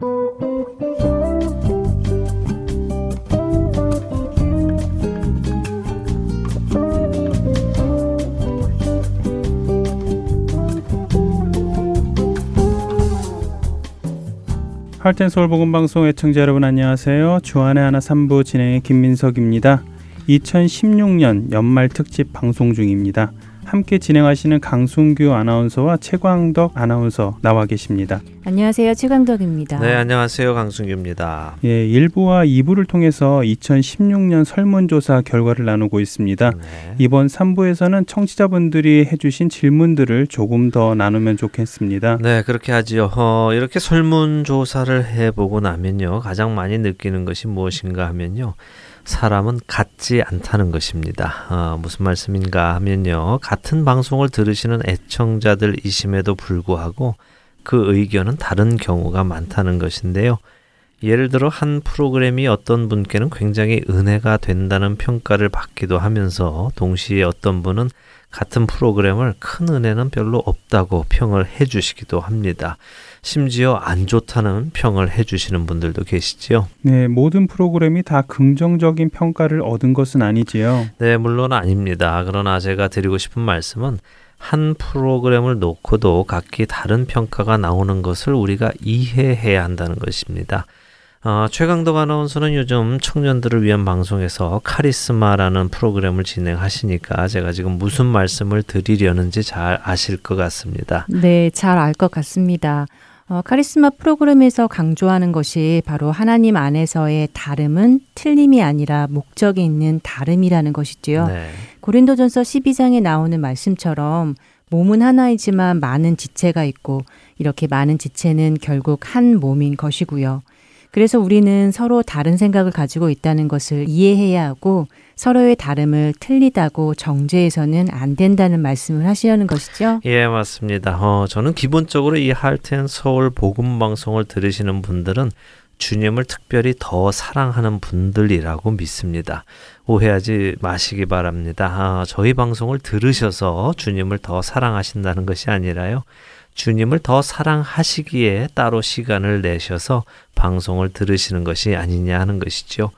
할텐 서울 복음 방송 애청자 여러분 안녕하세요. 주안의 하나 3부 진행의 김민석입니다. 2016년 연말 특집 방송 중입니다. 함께 진행하시는 강순규 아나운서와 최광덕 아나운서 나와 계십니다. 안녕하세요. 최광덕입니다. 네, 안녕하세요. 강순규입니다. 예, 1부와 2부를 통해서 2016년 설문조사 결과를 나누고 있습니다. 네. 이번 3부에서는 청취자분들이 해주신 질문들을 조금 더 나누면 좋겠습니다. 네, 그렇게 하지요. 어, 이렇게 설문조사를 해보고 나면요. 가장 많이 느끼는 것이 무엇인가 하면요. 사람은 같지 않다는 것입니다. 어, 무슨 말씀인가 하면요. 같은 방송을 들으시는 애청자들이심에도 불구하고 그 의견은 다른 경우가 많다는 것인데요. 예를 들어 한 프로그램이 어떤 분께는 굉장히 은혜가 된다는 평가를 받기도 하면서 동시에 어떤 분은 같은 프로그램을 큰 은혜는 별로 없다고 평을 해 주시기도 합니다. 심지어 안 좋다는 평을 해주시는 분들도 계시지요. 네, 모든 프로그램이 다 긍정적인 평가를 얻은 것은 아니지요. 네, 물론 아닙니다. 그러나 제가 드리고 싶은 말씀은 한 프로그램을 놓고도 각기 다른 평가가 나오는 것을 우리가 이해해야 한다는 것입니다. 어, 최강덕 아나운서는 요즘 청년들을 위한 방송에서 카리스마라는 프로그램을 진행하시니까 제가 지금 무슨 말씀을 드리려는지 잘 아실 것 같습니다. 네, 잘 알 것 같습니다. 어, 카리스마 프로그램에서 강조하는 것이 바로 하나님 안에서의 다름은 틀림이 아니라 목적이 있는 다름이라는 것이지요. 네. 고린도전서 12장에 나오는 말씀처럼 몸은 하나이지만 많은 지체가 있고 이렇게 많은 지체는 결국 한 몸인 것이고요. 그래서 우리는 서로 다른 생각을 가지고 있다는 것을 이해해야 하고 서로의 다름을 틀리다고 정죄해서는 안 된다는 말씀을 하시려는 것이죠. 예, 맞습니다. 어, 저는 기본적으로 이 할텐 서울 복음 방송을 들으시는 분들은 주님을 특별히 더 사랑하는 분들이라고 믿습니다. 오해하지 마시기 바랍니다. 아, 저희 방송을 들으셔서 주님을 더 사랑하신다는 것이 아니라요. 주님을 더 사랑하시기에 따로 시간을 내셔서 방송을 들으시는 것이 아니냐 하는 것이죠.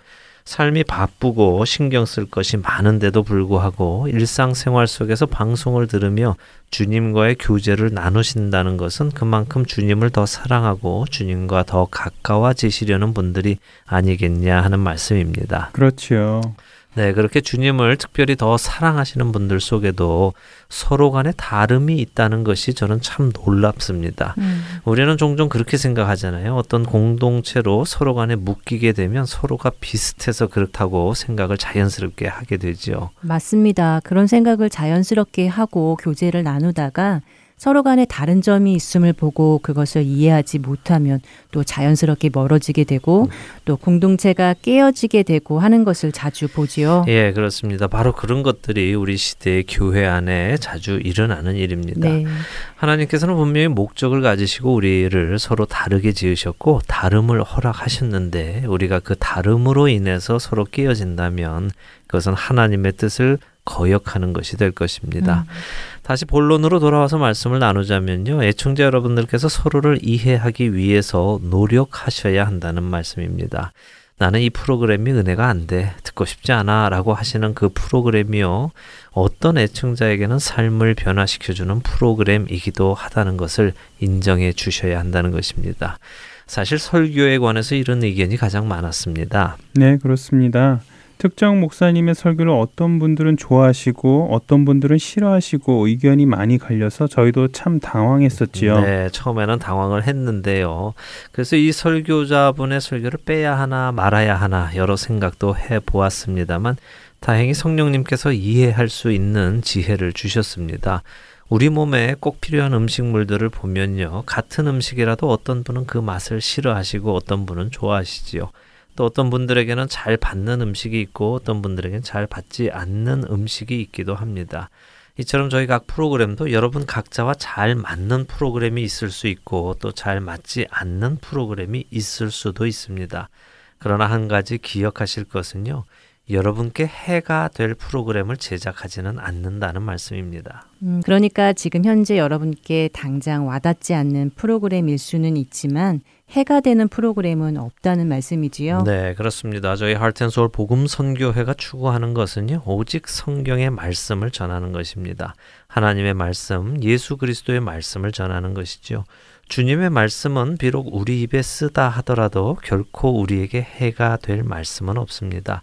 삶이 바쁘고 신경 쓸 것이 많은데도 불구하고 일상생활 속에서 방송을 들으며 주님과의 교제를 나누신다는 것은 그만큼 주님을 더 사랑하고 주님과 더 가까워지시려는 분들이 아니겠냐 하는 말씀입니다. 그렇지요. 네, 그렇게 주님을 특별히 더 사랑하시는 분들 속에도 서로 간에 다름이 있다는 것이 저는 참 놀랍습니다. 음. 우리는 종종 그렇게 생각하잖아요. 어떤 공동체로 서로 간에 묶이게 되면 서로가 비슷해서 그렇다고 생각을 자연스럽게 하게 되죠. 맞습니다. 그런 생각을 자연스럽게 하고 교제를 나누다가 서로 간에 다른 점이 있음을 보고 그것을 이해하지 못하면 또 자연스럽게 멀어지게 되고 음. 또 공동체가 깨어지게 되고 하는 것을 자주 보지요. 예, 그렇습니다. 바로 그런 것들이 우리 시대의 교회 안에 자주 일어나는 일입니다. 네. 하나님께서는 분명히 목적을 가지시고 우리를 서로 다르게 지으셨고 다름을 허락하셨는데 우리가 그 다름으로 인해서 서로 깨어진다면 그것은 하나님의 뜻을 거역하는 것이 될 것입니다. 음. 다시 본론으로 돌아와서 말씀을 나누자면요. 애청자 여러분들께서 서로를 이해하기 위해서 노력하셔야 한다는 말씀입니다. 나는 이 프로그램이 은혜가 안 돼. 듣고 싶지 않아. 라고 하시는 그 프로그램이요. 어떤 애청자에게는 삶을 변화시켜주는 프로그램이기도 하다는 것을 인정해 주셔야 한다는 것입니다. 사실 설교에 관해서 이런 의견이 가장 많았습니다. 네, 그렇습니다. 특정 목사님의 설교를 어떤 분들은 좋아하시고 어떤 분들은 싫어하시고 의견이 많이 갈려서 저희도 참 당황했었지요. 네, 처음에는 당황을 했는데요. 그래서 이 설교자분의 설교를 빼야 하나 말아야 하나 여러 생각도 해 보았습니다만 다행히 성령님께서 이해할 수 있는 지혜를 주셨습니다. 우리 몸에 꼭 필요한 음식물들을 보면요. 같은 음식이라도 어떤 분은 그 맛을 싫어하시고 어떤 분은 좋아하시지요. 또 어떤 분들에게는 잘 받는 음식이 있고 어떤 분들에게는 잘 받지 않는 음식이 있기도 합니다. 이처럼 저희 각 프로그램도 여러분 각자와 잘 맞는 프로그램이 있을 수 있고 또 잘 맞지 않는 프로그램이 있을 수도 있습니다. 그러나 한 가지 기억하실 것은요. 여러분께 해가 될 프로그램을 제작하지는 않는다는 말씀입니다. 음, 그러니까 지금 현재 여러분께 당장 와닿지 않는 프로그램일 수는 있지만 해가 되는 프로그램은 없다는 말씀이지요. 네, 그렇습니다. 저희 하트앤소울 복음 선교회가 추구하는 것은요. 오직 성경의 말씀을 전하는 것입니다. 하나님의 말씀, 예수 그리스도의 말씀을 전하는 것이죠. 주님의 말씀은 비록 우리 입에 쓰다 하더라도 결코 우리에게 해가 될 말씀은 없습니다.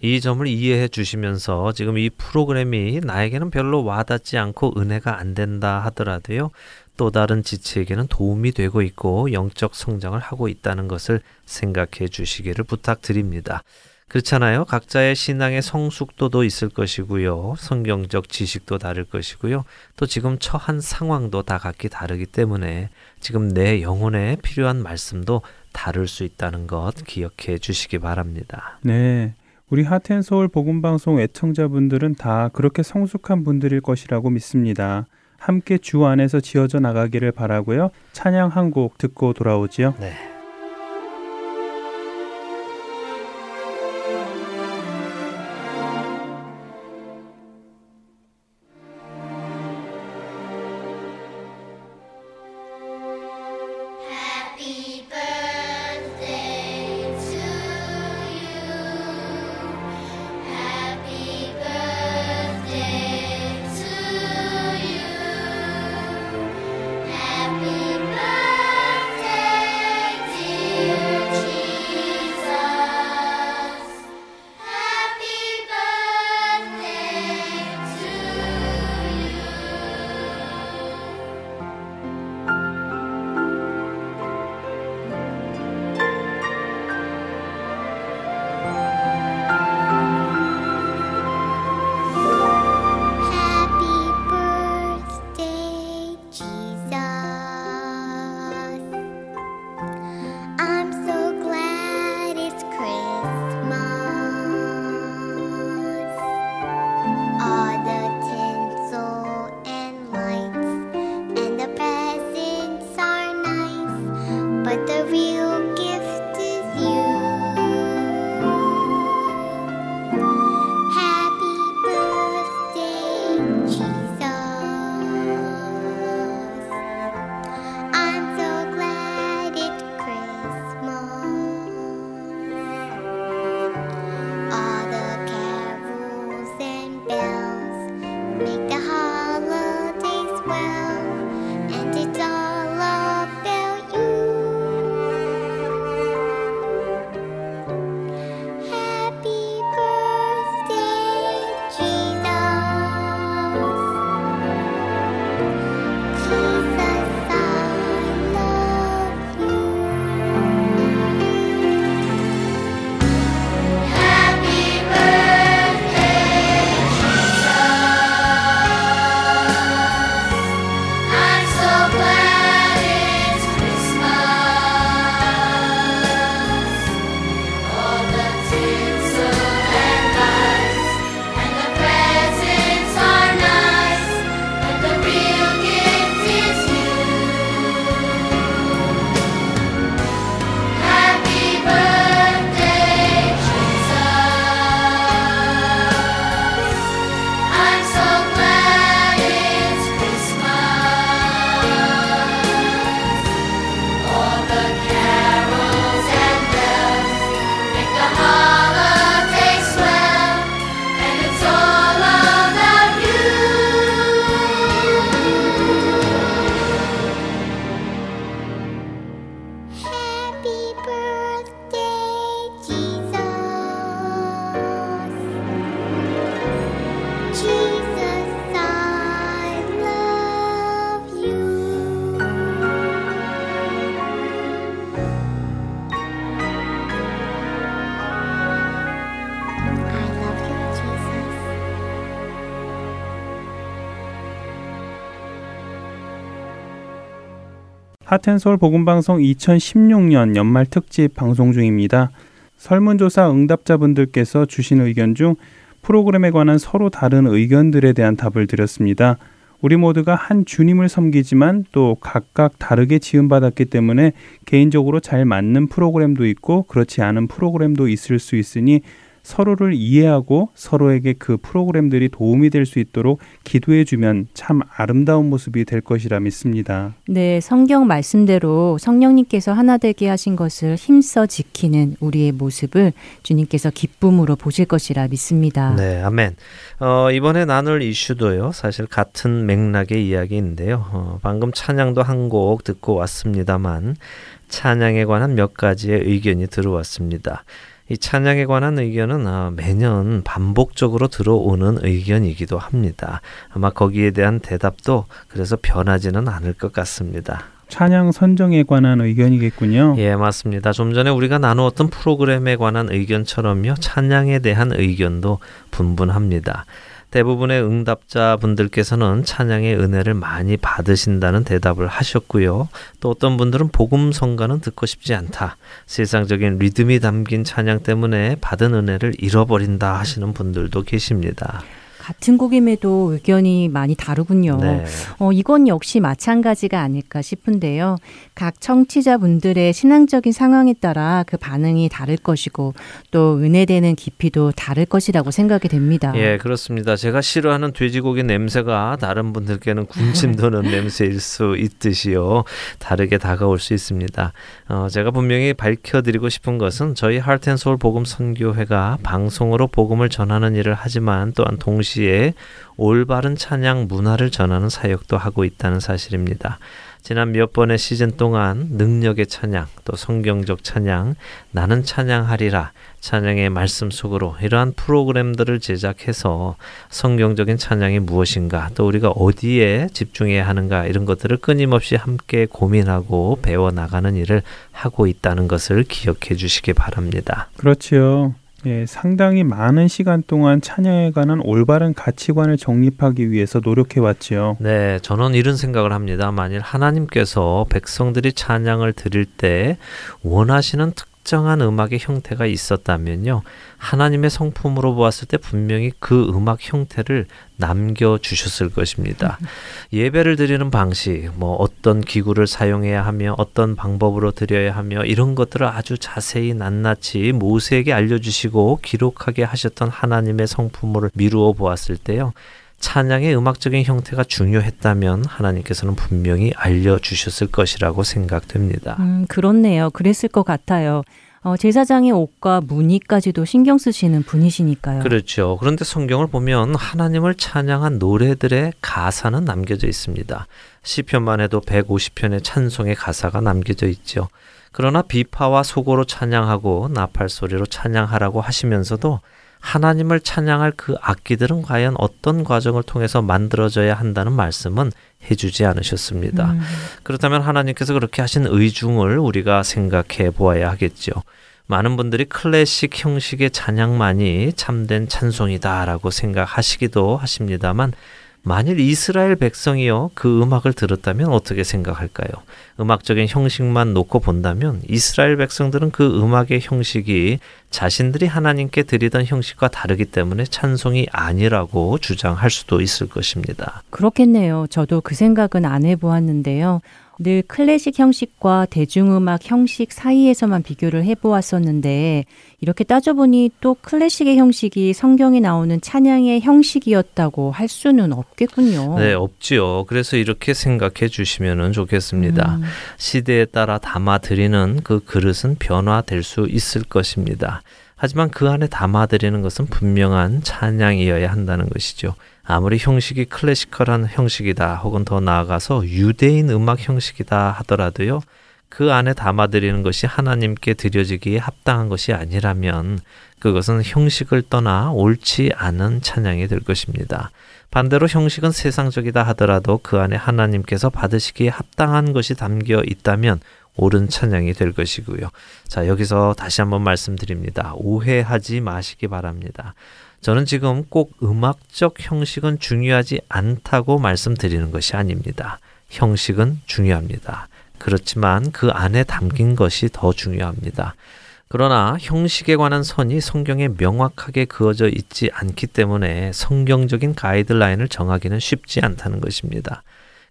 이 점을 이해해 주시면서 지금 이 프로그램이 나에게는 별로 와닿지 않고 은혜가 안 된다 하더라도요. 또 다른 지체에게는 도움이 되고 있고 영적 성장을 하고 있다는 것을 생각해 주시기를 부탁드립니다. 그렇잖아요. 각자의 신앙의 성숙도도 있을 것이고요. 성경적 지식도 다를 것이고요. 또 지금 처한 상황도 다 각기 다르기 때문에 지금 내 영혼에 필요한 말씀도 다를 수 있다는 것 기억해 주시기 바랍니다. 네. 우리 하텐서울 복음방송 애청자분들은 다 그렇게 성숙한 분들일 것이라고 믿습니다. 함께 주 안에서 지어져 나가기를 바라고요. 찬양 한 곡 듣고 돌아오지요. 네. 하텐솔 복음방송 2016년 연말 특집 방송 중입니다. 설문조사 응답자분들께서 주신 의견 중 프로그램에 관한 서로 다른 의견들에 대한 답을 드렸습니다. 우리 모두가 한 주님을 섬기지만 또 각각 다르게 지음받았기 때문에 개인적으로 잘 맞는 프로그램도 있고 그렇지 않은 프로그램도 있을 수 있으니 서로를 이해하고 서로에게 그 프로그램들이 도움이 될 수 있도록 기도해 주면 참 아름다운 모습이 될 것이라 믿습니다. 네, 성경 말씀대로 성령님께서 하나 되게 하신 것을 힘써 지키는 우리의 모습을 주님께서 기쁨으로 보실 것이라 믿습니다. 네, 아멘. 어, 이번에 나눌 이슈도요. 사실 같은 맥락의 이야기인데요. 어, 방금 찬양도 한 곡 듣고 왔습니다만 찬양에 관한 몇 가지의 의견이 들어왔습니다. 이 찬양에 관한 의견은 아, 매년 반복적으로 들어오는 의견이기도 합니다. 아마 거기에 대한 대답도 그래서 변하지는 않을 것 같습니다. 찬양 선정에 관한 의견이겠군요. 예, 맞습니다. 좀 전에 우리가 나누었던 프로그램에 관한 의견처럼요. 찬양에 대한 의견도 분분합니다. 대부분의 응답자 분들께서는 찬양의 은혜를 많이 받으신다는 대답을 하셨고요. 또 어떤 분들은 복음 성가는 듣고 싶지 않다. 세상적인 리듬이 담긴 찬양 때문에 받은 은혜를 잃어버린다 하시는 분들도 계십니다. 같은 곡임에도 의견이 많이 다르군요. 네. 어, 이건 역시 마찬가지가 아닐까 싶은데요. 각 청취자분들의 신앙적인 상황에 따라 그 반응이 다를 것이고 또 은혜되는 깊이도 다를 것이라고 생각이 됩니다. 예, 그렇습니다. 제가 싫어하는 돼지고기 냄새가 다른 분들께는 군침 도는 냄새일 수 있듯이요. 다르게 다가올 수 있습니다. 어, 제가 분명히 밝혀드리고 싶은 것은 저희 하트앤소울 복음 선교회가 방송으로 복음을 전하는 일을 하지만 또한 동시에 동시에 올바른 찬양 문화를 전하는 사역도 하고 있다는 사실입니다. 지난 몇 번의 시즌 동안 능력의 찬양, 또 성경적 찬양, 나는 찬양하리라, 찬양의 말씀 속으로 이러한 프로그램들을 제작해서 성경적인 찬양이 무엇인가, 또 우리가 어디에 집중해야 하는가 이런 것들을 끊임없이 함께 고민하고 배워 나가는 일을 하고 있다는 것을 기억해 주시기 바랍니다. 그렇지요. 예, 상당히 많은 시간 동안 찬양에 관한 올바른 가치관을 정립하기 위해서 노력해 왔지요. 네, 저는 이런 생각을 합니다. 만일 하나님께서 백성들이 찬양을 드릴 때 원하시는 특 특정한 음악의 형태가 있었다면요. 하나님의 성품으로 보았을 때 분명히 그 음악 형태를 남겨주셨을 것입니다. 예배를 드리는 방식, 뭐 어떤 기구를 사용해야 하며 어떤 방법으로 드려야 하며 이런 것들을 아주 자세히 낱낱이 모세에게 알려주시고 기록하게 하셨던 하나님의 성품을 미루어 보았을 때요. 찬양의 음악적인 형태가 중요했다면 하나님께서는 분명히 알려주셨을 것이라고 생각됩니다. 음, 그렇네요. 그랬을 것 같아요. 어, 제사장의 옷과 무늬까지도 신경 쓰시는 분이시니까요. 그렇죠. 그런데 성경을 보면 하나님을 찬양한 노래들의 가사는 남겨져 있습니다. 시편만 해도 150편의 찬송의 가사가 남겨져 있죠. 그러나 비파와 소고로 찬양하고 나팔 소리로 찬양하라고 하시면서도 하나님을 찬양할 그 악기들은 과연 어떤 과정을 통해서 만들어져야 한다는 말씀은 해주지 않으셨습니다. 음. 그렇다면 하나님께서 그렇게 하신 의중을 우리가 생각해 보아야 하겠죠. 많은 분들이 클래식 형식의 찬양만이 참된 찬송이다라고 생각하시기도 하십니다만 만일 이스라엘 백성이요 그 음악을 들었다면 어떻게 생각할까요? 음악적인 형식만 놓고 본다면 이스라엘 백성들은 그 음악의 형식이 자신들이 하나님께 드리던 형식과 다르기 때문에 찬송이 아니라고 주장할 수도 있을 것입니다. 그렇겠네요. 저도 그 생각은 안 해보았는데요. 늘 클래식 형식과 대중음악 형식 사이에서만 비교를 해보았었는데 이렇게 따져보니 또 클래식의 형식이 성경에 나오는 찬양의 형식이었다고 할 수는 없겠군요. 네, 없지요. 그래서 이렇게 생각해 주시면 좋겠습니다. 음. 시대에 따라 담아드리는 그 그릇은 변화될 수 있을 것입니다. 하지만 그 안에 담아드리는 것은 분명한 찬양이어야 한다는 것이죠. 아무리 형식이 클래시컬한 형식이다 혹은 더 나아가서 유대인 음악 형식이다 하더라도요. 그 안에 담아드리는 것이 하나님께 드려지기에 합당한 것이 아니라면 그것은 형식을 떠나 옳지 않은 찬양이 될 것입니다. 반대로 형식은 세상적이다 하더라도 그 안에 하나님께서 받으시기에 합당한 것이 담겨 있다면 옳은 찬양이 될 것이고요. 자, 여기서 다시 한번 말씀드립니다. 오해하지 마시기 바랍니다. 저는 지금 꼭 음악적 형식은 중요하지 않다고 말씀드리는 것이 아닙니다. 형식은 중요합니다. 그렇지만 그 안에 담긴 것이 더 중요합니다. 그러나 형식에 관한 선이 성경에 명확하게 그어져 있지 않기 때문에 성경적인 가이드라인을 정하기는 쉽지 않다는 것입니다.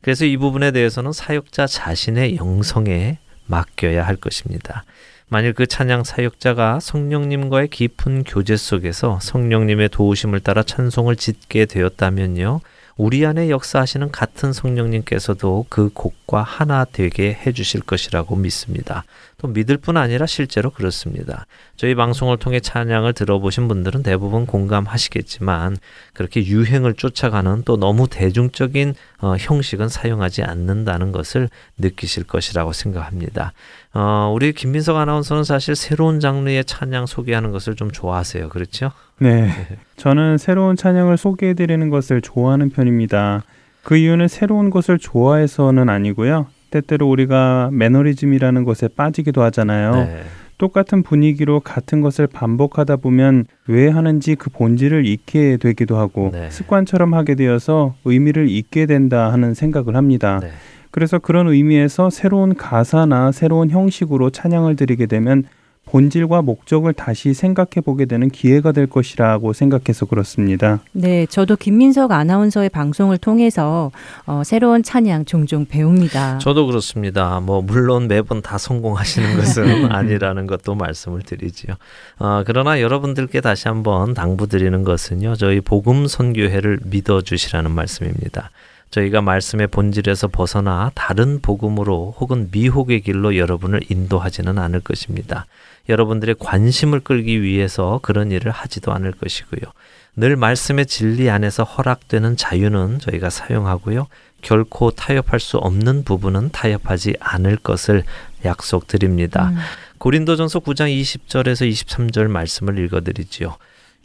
그래서 이 부분에 대해서는 사역자 자신의 영성에 맡겨야 할 것입니다. 만일 그 찬양 사역자가 성령님과의 깊은 교제 속에서 성령님의 도우심을 따라 찬송을 짓게 되었다면요. 우리 안에 역사하시는 같은 성령님께서도 그 곡과 하나 되게 해주실 것이라고 믿습니다. 또 믿을 뿐 아니라 실제로 그렇습니다. 저희 방송을 통해 찬양을 들어보신 분들은 대부분 공감하시겠지만 그렇게 유행을 쫓아가는 또 너무 대중적인 어, 형식은 사용하지 않는다는 것을 느끼실 것이라고 생각합니다. 어, 우리 김민석 아나운서는 사실 새로운 장르의 찬양 소개하는 것을 좀 좋아하세요. 그렇죠? 네. 저는 새로운 찬양을 소개해 드리는 것을 좋아하는 편입니다. 그 이유는 새로운 것을 좋아해서는 아니고요. 때때로 우리가 매너리즘이라는 것에 빠지기도 하잖아요. 네. 똑같은 분위기로 같은 것을 반복하다 보면 왜 하는지 그 본질을 잊게 되기도 하고 네. 습관처럼 하게 되어서 의미를 잊게 된다 하는 생각을 합니다. 네. 그래서 그런 의미에서 새로운 가사나 새로운 형식으로 찬양을 드리게 되면 본질과 목적을 다시 생각해 보게 되는 기회가 될 것이라고 생각해서 그렇습니다. 네, 저도 김민석 아나운서의 방송을 통해서 어, 새로운 찬양 종종 배웁니다. 저도 그렇습니다. 뭐 물론 매번 다 성공하시는 것은 아니라는 것도 말씀을 드리지요. 어, 그러나 여러분들께 다시 한번 당부드리는 것은요, 저희 복음 선교회를 믿어 주시라는 말씀입니다. 저희가 말씀의 본질에서 벗어나 다른 복음으로 혹은 미혹의 길로 여러분을 인도하지는 않을 것입니다. 여러분들의 관심을 끌기 위해서 그런 일을 하지도 않을 것이고요. 늘 말씀의 진리 안에서 허락되는 자유는 저희가 사용하고요. 결코 타협할 수 없는 부분은 타협하지 않을 것을 약속드립니다. 음. 고린도전서 9장 20절에서 23절 말씀을 읽어드리지요.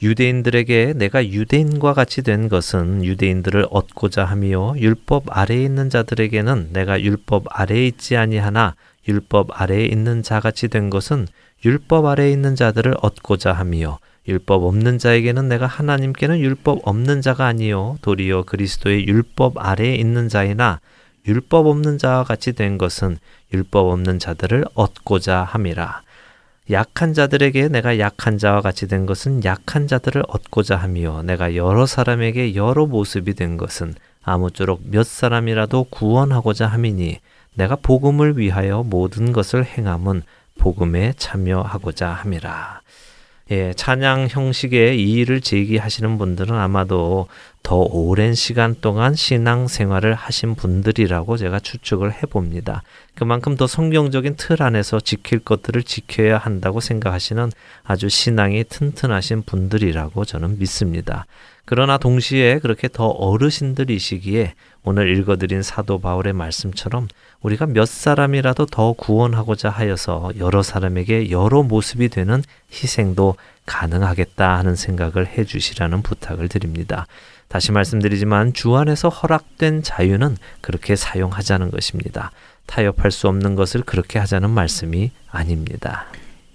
유대인들에게 내가 유대인과 같이 된 것은 유대인들을 얻고자 함이요. 율법 아래에 있는 자들에게는 내가 율법 아래에 있지 아니하나 율법 아래에 있는 자같이 된 것은 율법 아래에 있는 자들을 얻고자 함이요. 율법 없는 자에게는 내가 하나님께는 율법 없는 자가 아니요. 도리어 그리스도의 율법 아래에 있는 자이나 율법 없는 자와 같이 된 것은 율법 없는 자들을 얻고자 함이라 약한 자들에게 내가 약한 자와 같이 된 것은 약한 자들을 얻고자 함이요 내가 여러 사람에게 여러 모습이 된 것은 아무쪼록 몇 사람이라도 구원하고자 함이니 내가 복음을 위하여 모든 것을 행함은 복음에 참여하고자 함이라. 예, 찬양 형식의 이의를 제기하시는 분들은 아마도 더 오랜 시간 동안 신앙 생활을 하신 분들이라고 제가 추측을 해봅니다. 그만큼 더 성경적인 틀 안에서 지킬 것들을 지켜야 한다고 생각하시는 아주 신앙이 튼튼하신 분들이라고 저는 믿습니다. 그러나 동시에 그렇게 더 어르신들이시기에 오늘 읽어드린 사도 바울의 말씀처럼 우리가 몇 사람이라도 더 구원하고자 하여서 여러 사람에게 여러 모습이 되는 희생도 가능하겠다 하는 생각을 해 주시라는 부탁을 드립니다. 다시 말씀드리지만 주 안에서 허락된 자유는 그렇게 사용하자는 것입니다. 타협할 수 없는 것을 그렇게 하자는 말씀이 아닙니다.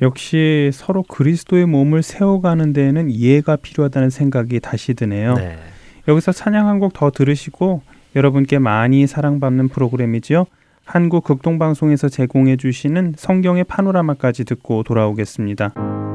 역시 서로 그리스도의 몸을 세워가는 데에는 이해가 필요하다는 생각이 다시 드네요. 네. 여기서 찬양 한 곡 더 들으시고 여러분께 많이 사랑받는 프로그램이지요. 한국 극동방송에서 제공해 주시는 성경의 파노라마까지 듣고 돌아오겠습니다.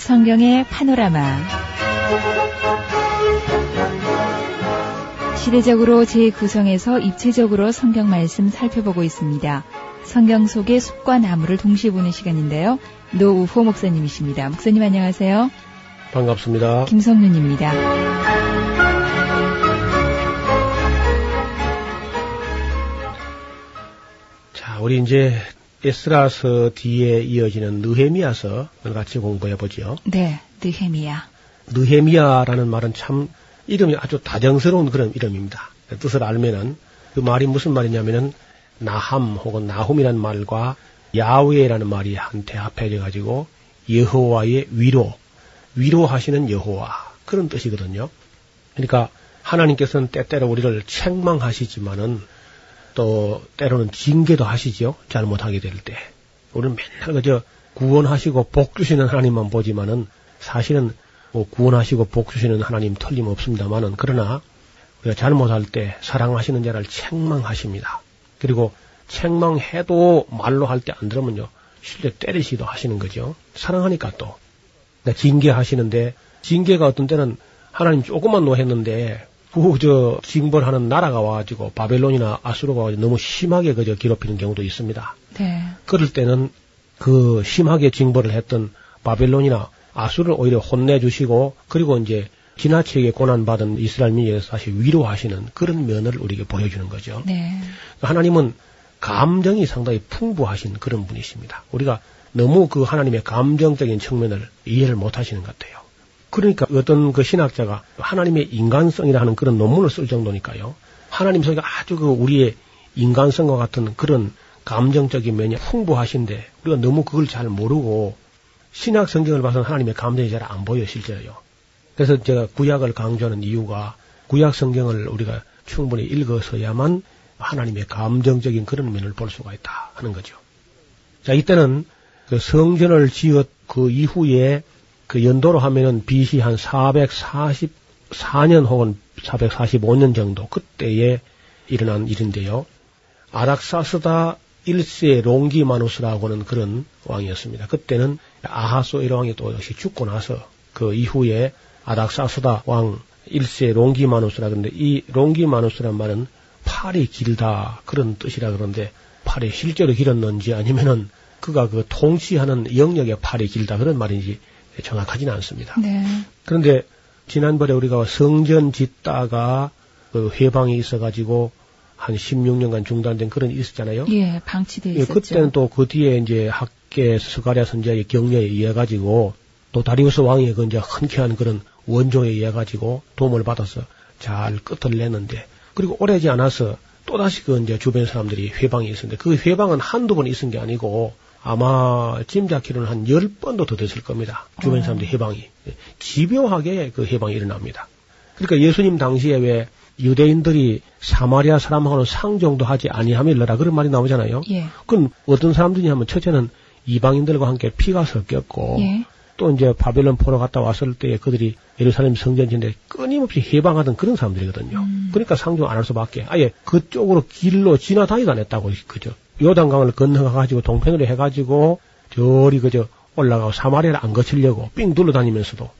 성경의 파노라마 시대적으로 제9성에서 입체적으로 성경 말씀 살펴보고 있습니다. 성경 속의 숲과 나무를 동시에 보는 시간인데요. 노우호 목사님이십니다. 목사님 안녕하세요. 반갑습니다. 김성윤입니다. 자, 우리 이제 에스라서 뒤에 이어지는 느헤미야서를 같이 공부해 보죠. 네, 느헤미야. 느헤미야라는 말은 참 이름이 아주 다정스러운 그런 이름입니다. 뜻을 알면은 그 말이 무슨 말이냐면은 나함 혹은 나홈이라는 말과 야훼라는 말이 한테 합해져 가지고 여호와의 위로, 위로하시는 여호와 그런 뜻이거든요. 그러니까 하나님께서는 때때로 우리를 책망하시지만은 또 때로는 징계도 하시죠. 잘못하게 될 때. 우리는 맨날 그저 구원하시고 복 주시는 하나님만 보지만은 사실은 뭐 구원하시고 복 주시는 하나님 틀림없습니다만은 그러나 우리가 잘못할 때 사랑하시는 자를 책망하십니다. 그리고 책망해도 말로 할 때 안 들으면요. 실제 때리시도 하시는 거죠. 사랑하니까 또. 징계하시는데 징계가 어떤 때는 하나님 조금만 노했는데 그저 징벌하는 나라가 와가지고 바벨론이나 아수르가 와가지고 너무 심하게 그저 괴롭히는 경우도 있습니다. 네. 그럴 때는 그 심하게 징벌을 했던 바벨론이나 아수를 오히려 혼내주시고 그리고 이제 지나치게 고난받은 이스라엘 민족에서 다시 위로하시는 그런 면을 우리에게 보여주는 거죠. 네. 하나님은 감정이 상당히 풍부하신 그런 분이십니다. 우리가 너무 그 하나님의 감정적인 측면을 이해를 못 하시는 것 같아요. 그러니까 어떤 그 신학자가 하나님의 인간성이라 하는 그런 논문을 쓸 정도니까요. 하나님 속에 아주 그 우리의 인간성과 같은 그런 감정적인 면이 풍부하신데 우리가 너무 그걸 잘 모르고 신약 성경을 봐서는 하나님의 감정이 잘 안 보여 실제로요. 그래서 제가 구약을 강조하는 이유가 구약 성경을 우리가 충분히 읽어서야만 하나님의 감정적인 그런 면을 볼 수가 있다 하는 거죠. 자, 이때는 그 성전을 지었 그 이후에 그 연도로 하면은 BC 한 444년 혹은 445년 정도 그때에 일어난 일인데요. 아락사스다 1세 롱기마누스라고 하는 그런 왕이었습니다. 그때는 아하소이로 왕이 또 역시 죽고 나서 그 이후에 아닥사스다 왕 1세 롱기마누스라 그러는데 이 롱기마누스란 말은 팔이 길다 그런 뜻이라 그러는데 팔이 실제로 길었는지 아니면은 그가 그 통치하는 영역의 팔이 길다 그런 말인지 정확하지는 않습니다. 네. 그런데 지난번에 우리가 성전 짓다가 그 회방이 있어가지고 한 16년간 중단된 그런 일이 있었잖아요. 예, 방치돼 예, 있었죠. 그때는 또 그 뒤에 이제 학계 스가랴 선지자의 격려에 의해 가지고 또 다리우스 왕의 그 이제 흔쾌한 그런 원조에 의해 가지고 도움을 받아서 잘 끝을 냈는데 그리고 오래지 않아서 또 다시 그 이제 주변 사람들이 회방이 있었는데 그 회방은 한두 번 있은 게 아니고 아마 짐작키로는 한 열 번도 더 됐을 겁니다. 주변 사람들 해방이. 집요하게 그 해방이 일어납니다. 그러니까 예수님 당시에 왜 유대인들이 사마리아 사람하고는 상종도 하지 아니하밀러라 그런 말이 나오잖아요. 예. 그건 어떤 사람들이 하면 첫째는 이방인들과 함께 피가 섞였고 예. 또 이제 바벨론 포로 갔다 왔을 때 그들이 예루살렘 성전진데 끊임없이 해방하던 그런 사람들이거든요. 음. 그러니까 상종 안 할 수밖에 아예 그쪽으로 길로 지나다니도 안 했다고 그죠. 요단강을 건너가가지고 동편으로 해가지고 저리 그저 올라가고 사마리아를 안 거치려고 삥 둘러다니면서도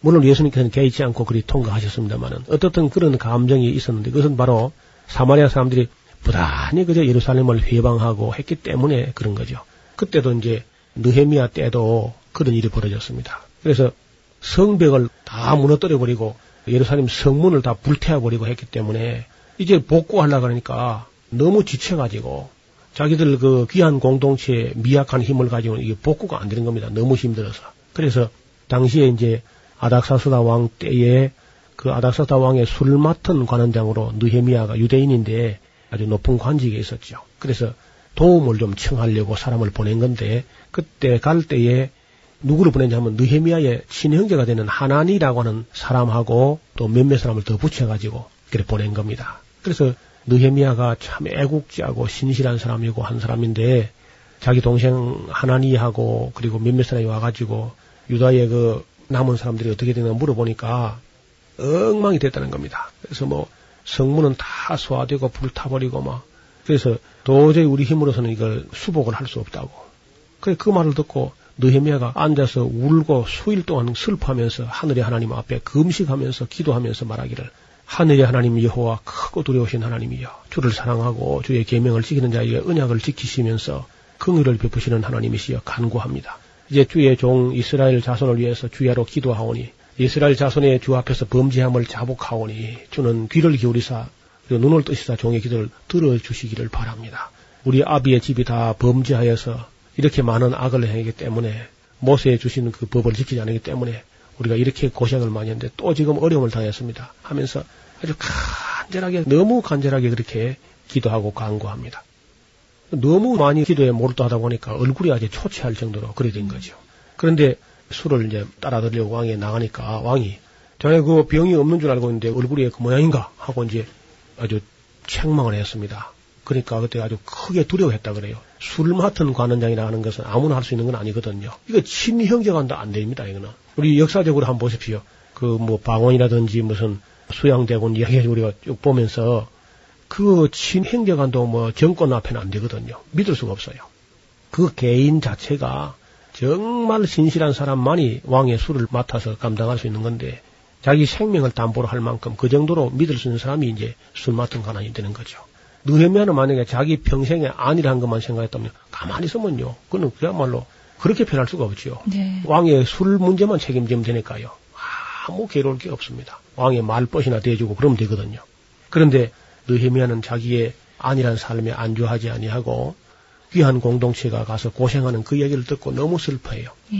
물론 예수님께서는 개의치 않고 그리 통과하셨습니다만은 어떻든 그런 감정이 있었는데 그것은 바로 사마리아 사람들이 부단히 그저 예루살렘을 회방하고 했기 때문에 그런 거죠. 그때도 이제 느헤미야 때도 그런 일이 벌어졌습니다. 그래서 성벽을 다 무너뜨려 버리고 예루살렘 성문을 다 불태워 버리고 했기 때문에 이제 복구하려 그러니까 너무 지쳐가지고 자기들 그 귀한 공동체의 미약한 힘을 가지고 이게 복구가 안 되는 겁니다. 너무 힘들어서. 그래서 당시에 이제 아닥사스다 왕 때에 그 아닥사스다 왕의 술 맡은 관원장으로 느헤미야가 유대인인데 아주 높은 관직에 있었죠. 그래서 도움을 좀 청하려고 사람을 보낸 건데 그때 갈 때에 누구를 보냈냐 하면 느헤미야의 친형제가 되는 하나니라고 하는 사람하고 또 몇몇 사람을 더 붙여가지고 그래 보낸 겁니다. 그래서 느헤미야가 참 애국자고 신실한 사람이고 한 사람인데 자기 동생 하나니하고 그리고 몇몇 사람이 와가지고 유다의 그 남은 사람들이 어떻게 되나 물어보니까 엉망이 됐다는 겁니다. 그래서 뭐 성문은 다 소화되고 불타버리고 막 그래서 도저히 우리 힘으로서는 이걸 수복을 할 수 없다고. 그래 그 말을 듣고 느헤미야가 앉아서 울고 수일 동안 슬퍼하면서 하늘의 하나님 앞에 금식하면서 기도하면서 말하기를 하늘의 하나님 여호와 크고 두려우신 하나님이여 주를 사랑하고 주의 계명을 지키는 자에게 언약을 지키시면서 긍휼을 베푸시는 하나님이시여 간구합니다. 이제 주의 종 이스라엘 자손을 위해서 주야로 기도하오니 이스라엘 자손의 주 앞에서 범죄함을 자복하오니 주는 귀를 기울이사 그리고 눈을 뜨시사 종의 기도를 들어주시기를 바랍니다. 우리 아비의 집이 다 범죄하여서 이렇게 많은 악을 행하기 때문에 모세에 주시는 그 법을 지키지 않기 때문에 우리가 이렇게 고생을 많이 했는데 또 지금 어려움을 당했습니다. 하면서 아주 간절하게 너무 간절하게 그렇게 기도하고 간구합니다. 너무 많이 기도에 몰두하다 보니까 얼굴이 아주 초췌할 정도로 그래 된 거죠. 그런데 술을 이제 따라들려고 왕에 나가니까 왕이 자네 그 병이 없는 줄 알고 있는데 얼굴이 그 모양인가 하고 이제 아주 책망을 했습니다. 그러니까 그때 아주 크게 두려워했다 그래요. 술 맡은 관원장이라 하는 것은 아무나 할 수 있는 건 아니거든요. 이거 친형제간도 안 됩니다, 이거는. 우리 역사적으로 한번 보십시오. 그 뭐 방언이라든지 무슨 수양대군 이야기 우리가 쭉 보면서 그 친형제간도 뭐 정권 앞에는 안 되거든요. 믿을 수가 없어요. 그 개인 자체가 정말 신실한 사람만이 왕의 술을 맡아서 감당할 수 있는 건데 자기 생명을 담보로 할 만큼 그 정도로 믿을 수 있는 사람이 이제 술 맡은 관원이 되는 거죠. 느헤미야는 만약에 자기 평생에 아니라는 것만 생각했다면 가만히 있으면요. 그는 그야말로 그렇게 변할 수가 없지요. 네. 왕의 술 문제만 책임지면 되니까요. 아무 괴로울 게 없습니다. 왕의 말벗이나 대주고 그러면 되거든요. 그런데 느헤미야는 자기의 아니란 삶에 안주하지 아니하고 귀한 공동체가 가서 고생하는 그 얘기를 듣고 너무 슬퍼해요. 예.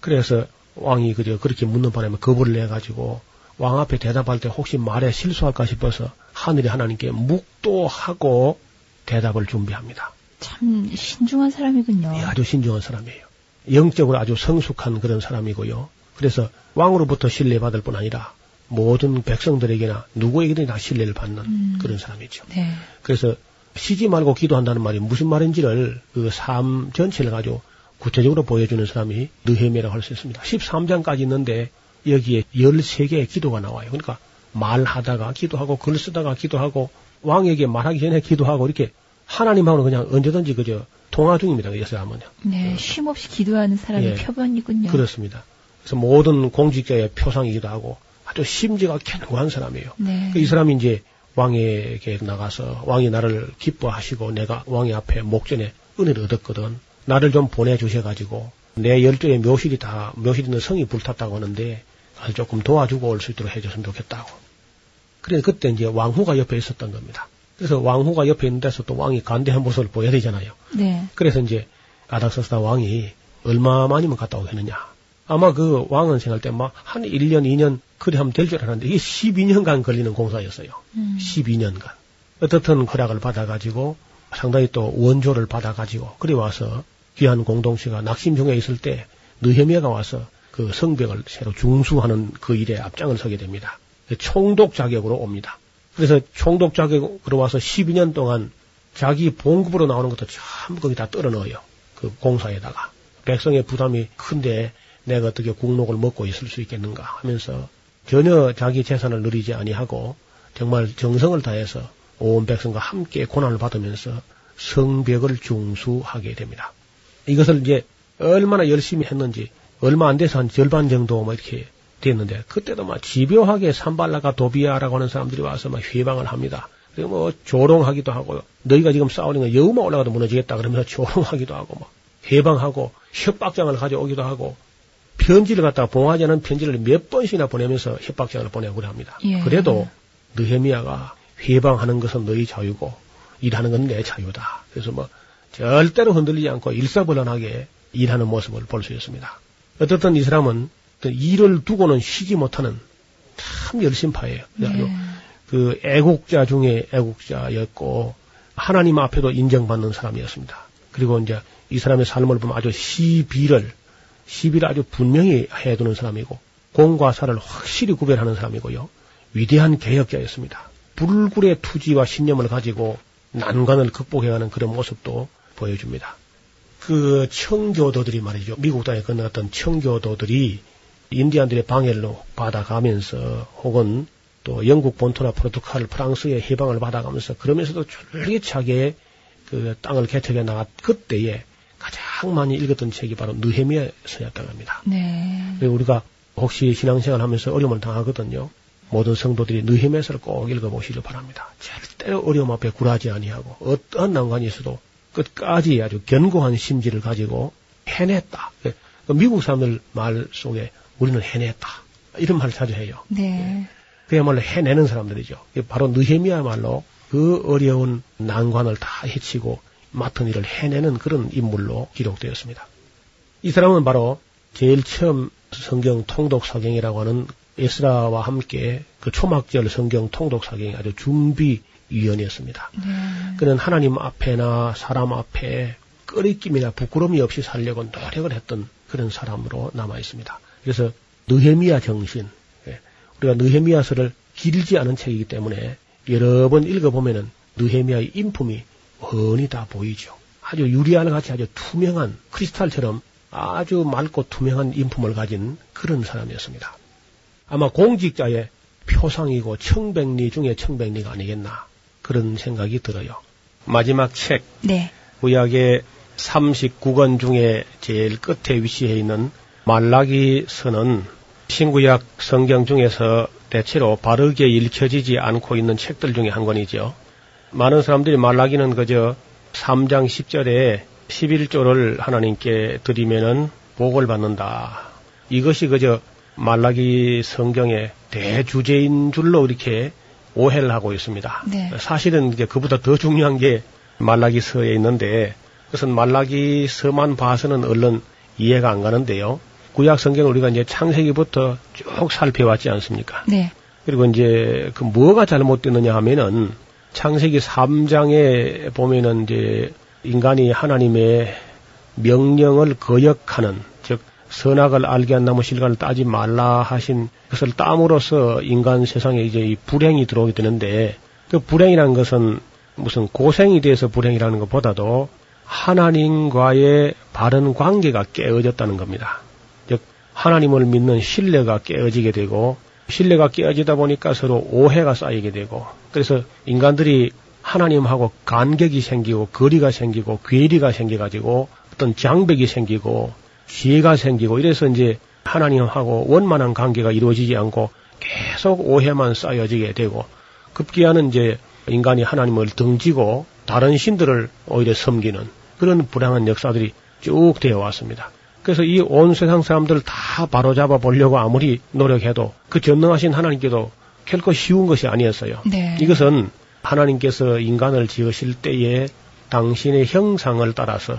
그래서 왕이 그저 그렇게 묻는 바람에 거부를 내가지고 왕 앞에 대답할 때 혹시 말에 실수할까 싶어서 하늘의 하나님께 묵도하고 대답을 준비합니다. 참 신중한 사람이군요. 예, 아주 신중한 사람이에요. 영적으로 아주 성숙한 그런 사람이고요. 그래서 왕으로부터 신뢰받을 뿐 아니라 모든 백성들에게나 누구에게든 다 신뢰를 받는 음. 그런 사람이죠. 네. 그래서 쉬지 말고 기도한다는 말이 무슨 말인지를 그 삶 전체를 가지고 구체적으로 보여주는 사람이 느헤미라고 할 수 있습니다. 13장까지 있는데 여기에 13개의 기도가 나와요. 그러니까 말하다가 기도하고 글 쓰다가 기도하고 왕에게 말하기 전에 기도하고 이렇게 하나님하고는 그냥 언제든지 그저 통화 중입니다. 이 사람은요. 네, 쉼 없이 기도하는 사람의 예, 표본이군요. 그렇습니다. 그래서 모든 공직자의 표상이기도 하고 아주 심지가 견고한 사람이에요. 네. 그이 사람이 이제 왕에게 나가서 왕이 나를 기뻐하시고 내가 왕의 앞에 목전에 은혜를 얻었거든. 나를 좀 보내주셔가지고 내 열조의 묘실이 다 묘실 있는 성이 불탔다고 하는데 가서 조금 도와주고 올 수 있도록 해줬으면 좋겠다고. 그래서 그때 이제 왕후가 옆에 있었던 겁니다. 그래서 왕후가 옆에 있는 데서 또 왕이 간대한 모습을 보여야 되잖아요. 네. 그래서 이제 아닥사스다 왕이 얼마만이면 갔다 오겠느냐. 아마 그 왕은 생각할 때 막 한 1년, 2년 그리 하면 될 줄 알았는데 이게 12년간 걸리는 공사였어요. 음. 12년간. 어떻든 허락을 받아가지고 상당히 또 원조를 받아가지고 그리 와서 귀한 공동체가 낙심 중에 있을 때 느헤미야가 와서 그 성벽을 새로 중수하는 그 일에 앞장을 서게 됩니다. 총독 자격으로 옵니다. 그래서 총독 자격으로 와서 12년 동안 자기 봉급으로 나오는 것도 전부 거기 다 떨어 넣어요. 그 공사에다가. 백성의 부담이 큰데 내가 어떻게 국록을 먹고 있을 수 있겠는가 하면서 전혀 자기 재산을 누리지 아니하고 정말 정성을 다해서 온 백성과 함께 고난을 받으면서 성벽을 중수하게 됩니다. 이것을 이제 얼마나 열심히 했는지 얼마 안 돼서 한 절반 정도 뭐 이렇게 됐는데 그때도 막 집요하게 산발라가 도비아라고 하는 사람들이 와서 막 회방을 합니다. 그리고 뭐 조롱하기도 하고 너희가 지금 싸우는 거 여우만 올라가도 무너지겠다 그러면서 조롱하기도 하고 막 해방하고 협박장을 가져오기도 하고 편지를 갖다가 봉하지 않은 편지를 몇 번씩이나 보내면서 협박장을 보내고 합니다. 예. 그래도 느헤미야가 회방하는 것은 너희 자유고 일하는 건 내 자유다. 그래서 뭐 절대로 흔들리지 않고 일사불란하게 일하는 모습을 볼 수 있습니다. 어떻든 이 사람은 그 일을 두고는 쉬지 못하는 참 열심파예요. 네. 그 애국자 중에 애국자였고 하나님 앞에도 인정받는 사람이었습니다. 그리고 이제 이 사람의 삶을 보면 아주 시비를 시비를 아주 분명히 해두는 사람이고 공과 사를 확실히 구별하는 사람이고요. 위대한 개혁자였습니다. 불굴의 투지와 신념을 가지고 난관을 극복해가는 그런 모습도 보여줍니다. 그 청교도들이 말이죠. 미국 땅에 건너갔던 청교도들이 인디안들의 방해를 받아가면서 혹은 또 영국 본토나 포르투갈, 프랑스의 해방을 받아가면서 그러면서도 쫄깃하게 그 땅을 개척해 나갔 그때에 가장 많이 읽었던 책이 바로 느헤미야 서였다고 합니다. 네. 우리가 혹시 신앙생활 하면서 어려움을 당하거든요. 모든 성도들이 느헤미야서를 꼭 읽어보시길 바랍니다. 절대로 어려움 앞에 굴하지 아니하고 어떠한 난관이 있어도 끝까지 아주 견고한 심지를 가지고 해냈다. 예. 그 미국 사람들 말 속에 우리는 해냈다. 이런 말을 자주 해요. 네. 그야말로 해내는 사람들이죠. 바로 느헤미야말로 그 어려운 난관을 다 해치고 맡은 일을 해내는 그런 인물로 기록되었습니다. 이 사람은 바로 제일 처음 성경 통독 사경이라고 하는 에스라와 함께 그 초막절 성경 통독 사경이 아주 준비 위원이었습니다. 네. 그는 하나님 앞에나 사람 앞에 꺼리낌이나 부끄러움이 없이 살려고 노력을 했던 그런 사람으로 남아 있습니다. 그래서 느헤미야 정신, 예, 우리가 느헤미야서를 길지 않은 책이기 때문에 여러 번 읽어보면은 느헤미야의 인품이 훤히 다 보이죠. 아주 유리알 같이 아주 투명한 크리스탈처럼 아주 맑고 투명한 인품을 가진 그런 사람이었습니다. 아마 공직자의 표상이고 청백리 중에 청백리가 아니겠나 그런 생각이 들어요. 마지막 책 네. 구약의 39권 중에 제일 끝에 위치해 있는 말라기서는 신구약 성경 중에서 대체로 바르게 읽혀지지 않고 있는 책들 중에 한 권이죠. 많은 사람들이 말라기는 그저 3장 10절에 11조를 하나님께 드리면은 복을 받는다. 이것이 그저 말라기 성경의 대주제인 줄로 이렇게 오해를 하고 있습니다. 네. 사실은 이제 그보다 더 중요한 게 말라기서에 있는데 그것은 말라기서만 봐서는 얼른 이해가 안 가는데요. 구약 성경을 우리가 이제 창세기부터 쭉 살펴왔지 않습니까? 네. 그리고 이제 그 뭐가 잘못됐느냐 하면은 창세기 3장에 보면은 이제 인간이 하나님의 명령을 거역하는 즉 선악을 알게 한 나무 실과를 따지 말라 하신 것을 땀으로써 인간 세상에 이제 이 불행이 들어오게 되는데 그 불행이라는 것은 무슨 고생이 돼서 불행이라는 것보다도 하나님과의 바른 관계가 깨어졌다는 겁니다. 즉 하나님을 믿는 신뢰가 깨어지게 되고 신뢰가 깨어지다 보니까 서로 오해가 쌓이게 되고 그래서 인간들이 하나님하고 간격이 생기고 거리가 생기고 괴리가 생겨가지고 어떤 장벽이 생기고 기회가 생기고 이래서 이제 하나님하고 원만한 관계가 이루어지지 않고 계속 오해만 쌓여지게 되고 급기야는 이제 인간이 하나님을 등지고 다른 신들을 오히려 섬기는 그런 불행한 역사들이 쭉 되어 왔습니다. 그래서 이 온 세상 사람들을 다 바로잡아 보려고 아무리 노력해도 그 전능하신 하나님께도 결코 쉬운 것이 아니었어요. 네. 이것은 하나님께서 인간을 지으실 때에 당신의 형상을 따라서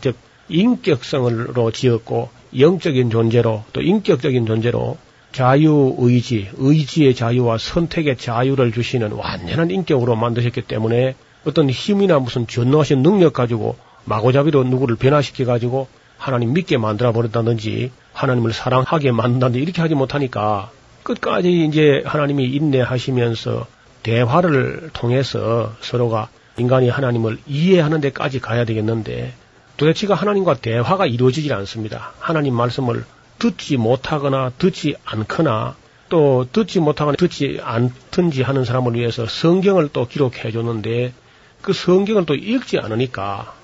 즉 인격성으로 지었고 영적인 존재로 또 인격적인 존재로 자유 의지, 의지의 자유와 선택의 자유를 주시는 완전한 인격으로 만드셨기 때문에 어떤 힘이나 무슨 전능하신 능력 가지고 마구잡이로 누구를 변화시켜 가지고 하나님 믿게 만들어 버렸다든지 하나님을 사랑하게 만든다든지 이렇게 하지 못하니까 끝까지 이제 하나님이 인내하시면서 대화를 통해서 서로가 인간이 하나님을 이해하는 데까지 가야 되겠는데 도대체가 하나님과 대화가 이루어지질 않습니다. 하나님 말씀을 듣지 못하거나 듣지 않거나 또 듣지 못하거나 듣지 않든지 하는 사람을 위해서 성경을 또 기록해 줬는데 그 성경을 또 읽지 않으니까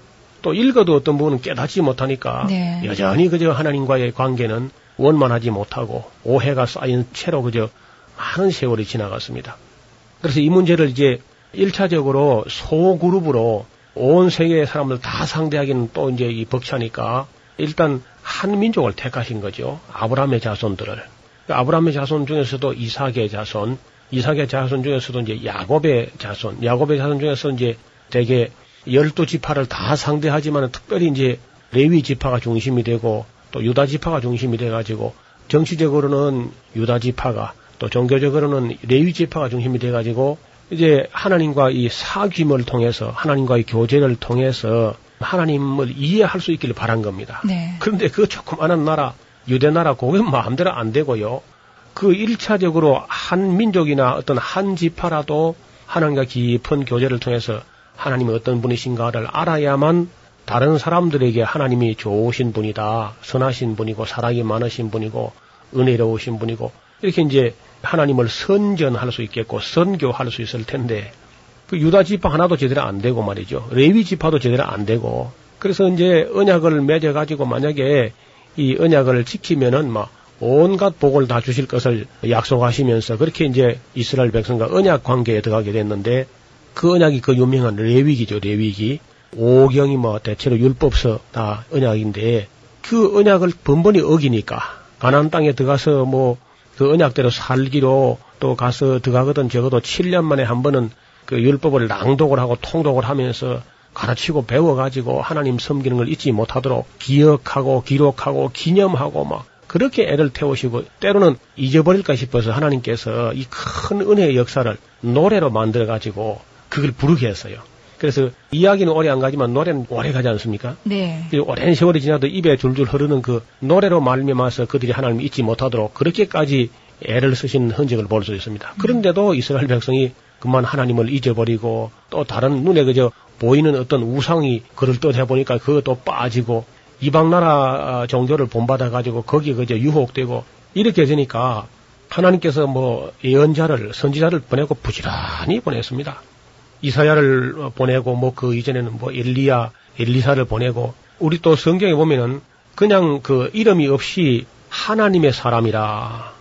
또 읽어도 어떤 부분은 깨닫지 못하니까 네. 여전히 그저 하나님과의 관계는 원만하지 못하고 오해가 쌓인 채로 그저 많은 세월이 지나갔습니다. 그래서 이 문제를 이제 1차적으로 소그룹으로 온 세계의 사람들 다 상대하기는 또 이제 이 벅차니까 일단 한 민족을 택하신 거죠. 아브라함의 자손들을. 그 아브라함의 자손 중에서도 이삭의 자손, 이삭의 자손 중에서도 이제 야곱의 자손, 야곱의 자손 중에서 이제 대개 열두 지파를 다 상대하지만 특별히 이제 레위 지파가 중심이 되고 또 유다 지파가 중심이 돼 가지고 정치적으로는 유다 지파가 또 종교적으로는 레위 지파가 중심이 돼 가지고 이제 하나님과 이 사귐을 통해서 하나님과의 교제를 통해서 하나님을 이해할 수 있기를 바란 겁니다. 네. 그런데 그 조그마한 나라 유대 나라 그게 마음대로 안 되고요. 그 1차적으로 한 민족이나 어떤 한 지파라도 하나님과 깊은 교제를 통해서 하나님이 어떤 분이신가를 알아야만 다른 사람들에게 하나님이 좋으신 분이다, 선하신 분이고 사랑이 많으신 분이고 은혜로우신 분이고 이렇게 이제 하나님을 선전할 수 있겠고 선교할 수 있을 텐데 그 유다 지파 하나도 제대로 안 되고 말이죠. 레위 지파도 제대로 안 되고 그래서 이제 언약을 맺어 가지고 만약에 이 언약을 지키면은 막 온갖 복을 다 주실 것을 약속하시면서 그렇게 이제 이스라엘 백성과 언약 관계에 들어가게 됐는데 그 언약이 그 유명한 레위기죠, 레위기. 오경이 뭐 대체로 율법서 다 언약인데 그 언약을 번번이 어기니까 가나안 땅에 들어가서 뭐 그 언약대로 살기로 또 가서 들어가거든 적어도 7년 만에 한 번은 그 율법을 낭독을 하고 통독을 하면서 가르치고 배워가지고 하나님 섬기는 걸 잊지 못하도록 기억하고 기록하고 기념하고 막 그렇게 애를 태우시고 때로는 잊어버릴까 싶어서 하나님께서 이 큰 은혜의 역사를 노래로 만들어 가지고 그걸 부르게 했어요. 그래서 이야기는 오래 안 가지만 노래는 오래 가지 않습니까? 네. 오랜 세월이 지나도 입에 줄줄 흐르는 그 노래로 말미암아서 그들이 하나님을 잊지 못하도록 그렇게까지 애를 쓰신 흔적을 볼 수 있습니다. 그런데도 이스라엘 백성이 그만 하나님을 잊어버리고 또 다른 눈에 그저 보이는 어떤 우상이 그를 떠해 보니까 그것도 빠지고 이방 나라 종교를 본받아 가지고 거기에 그저 유혹되고 이렇게 되니까 하나님께서 뭐 예언자를 선지자를 보내고 부지런히 보냈습니다. 이사야를 보내고 뭐 그 이전에는 뭐 엘리야, 엘리사를 보내고 우리 또 성경에 보면은 그냥 그 이름이 없이 하나님의 사람이라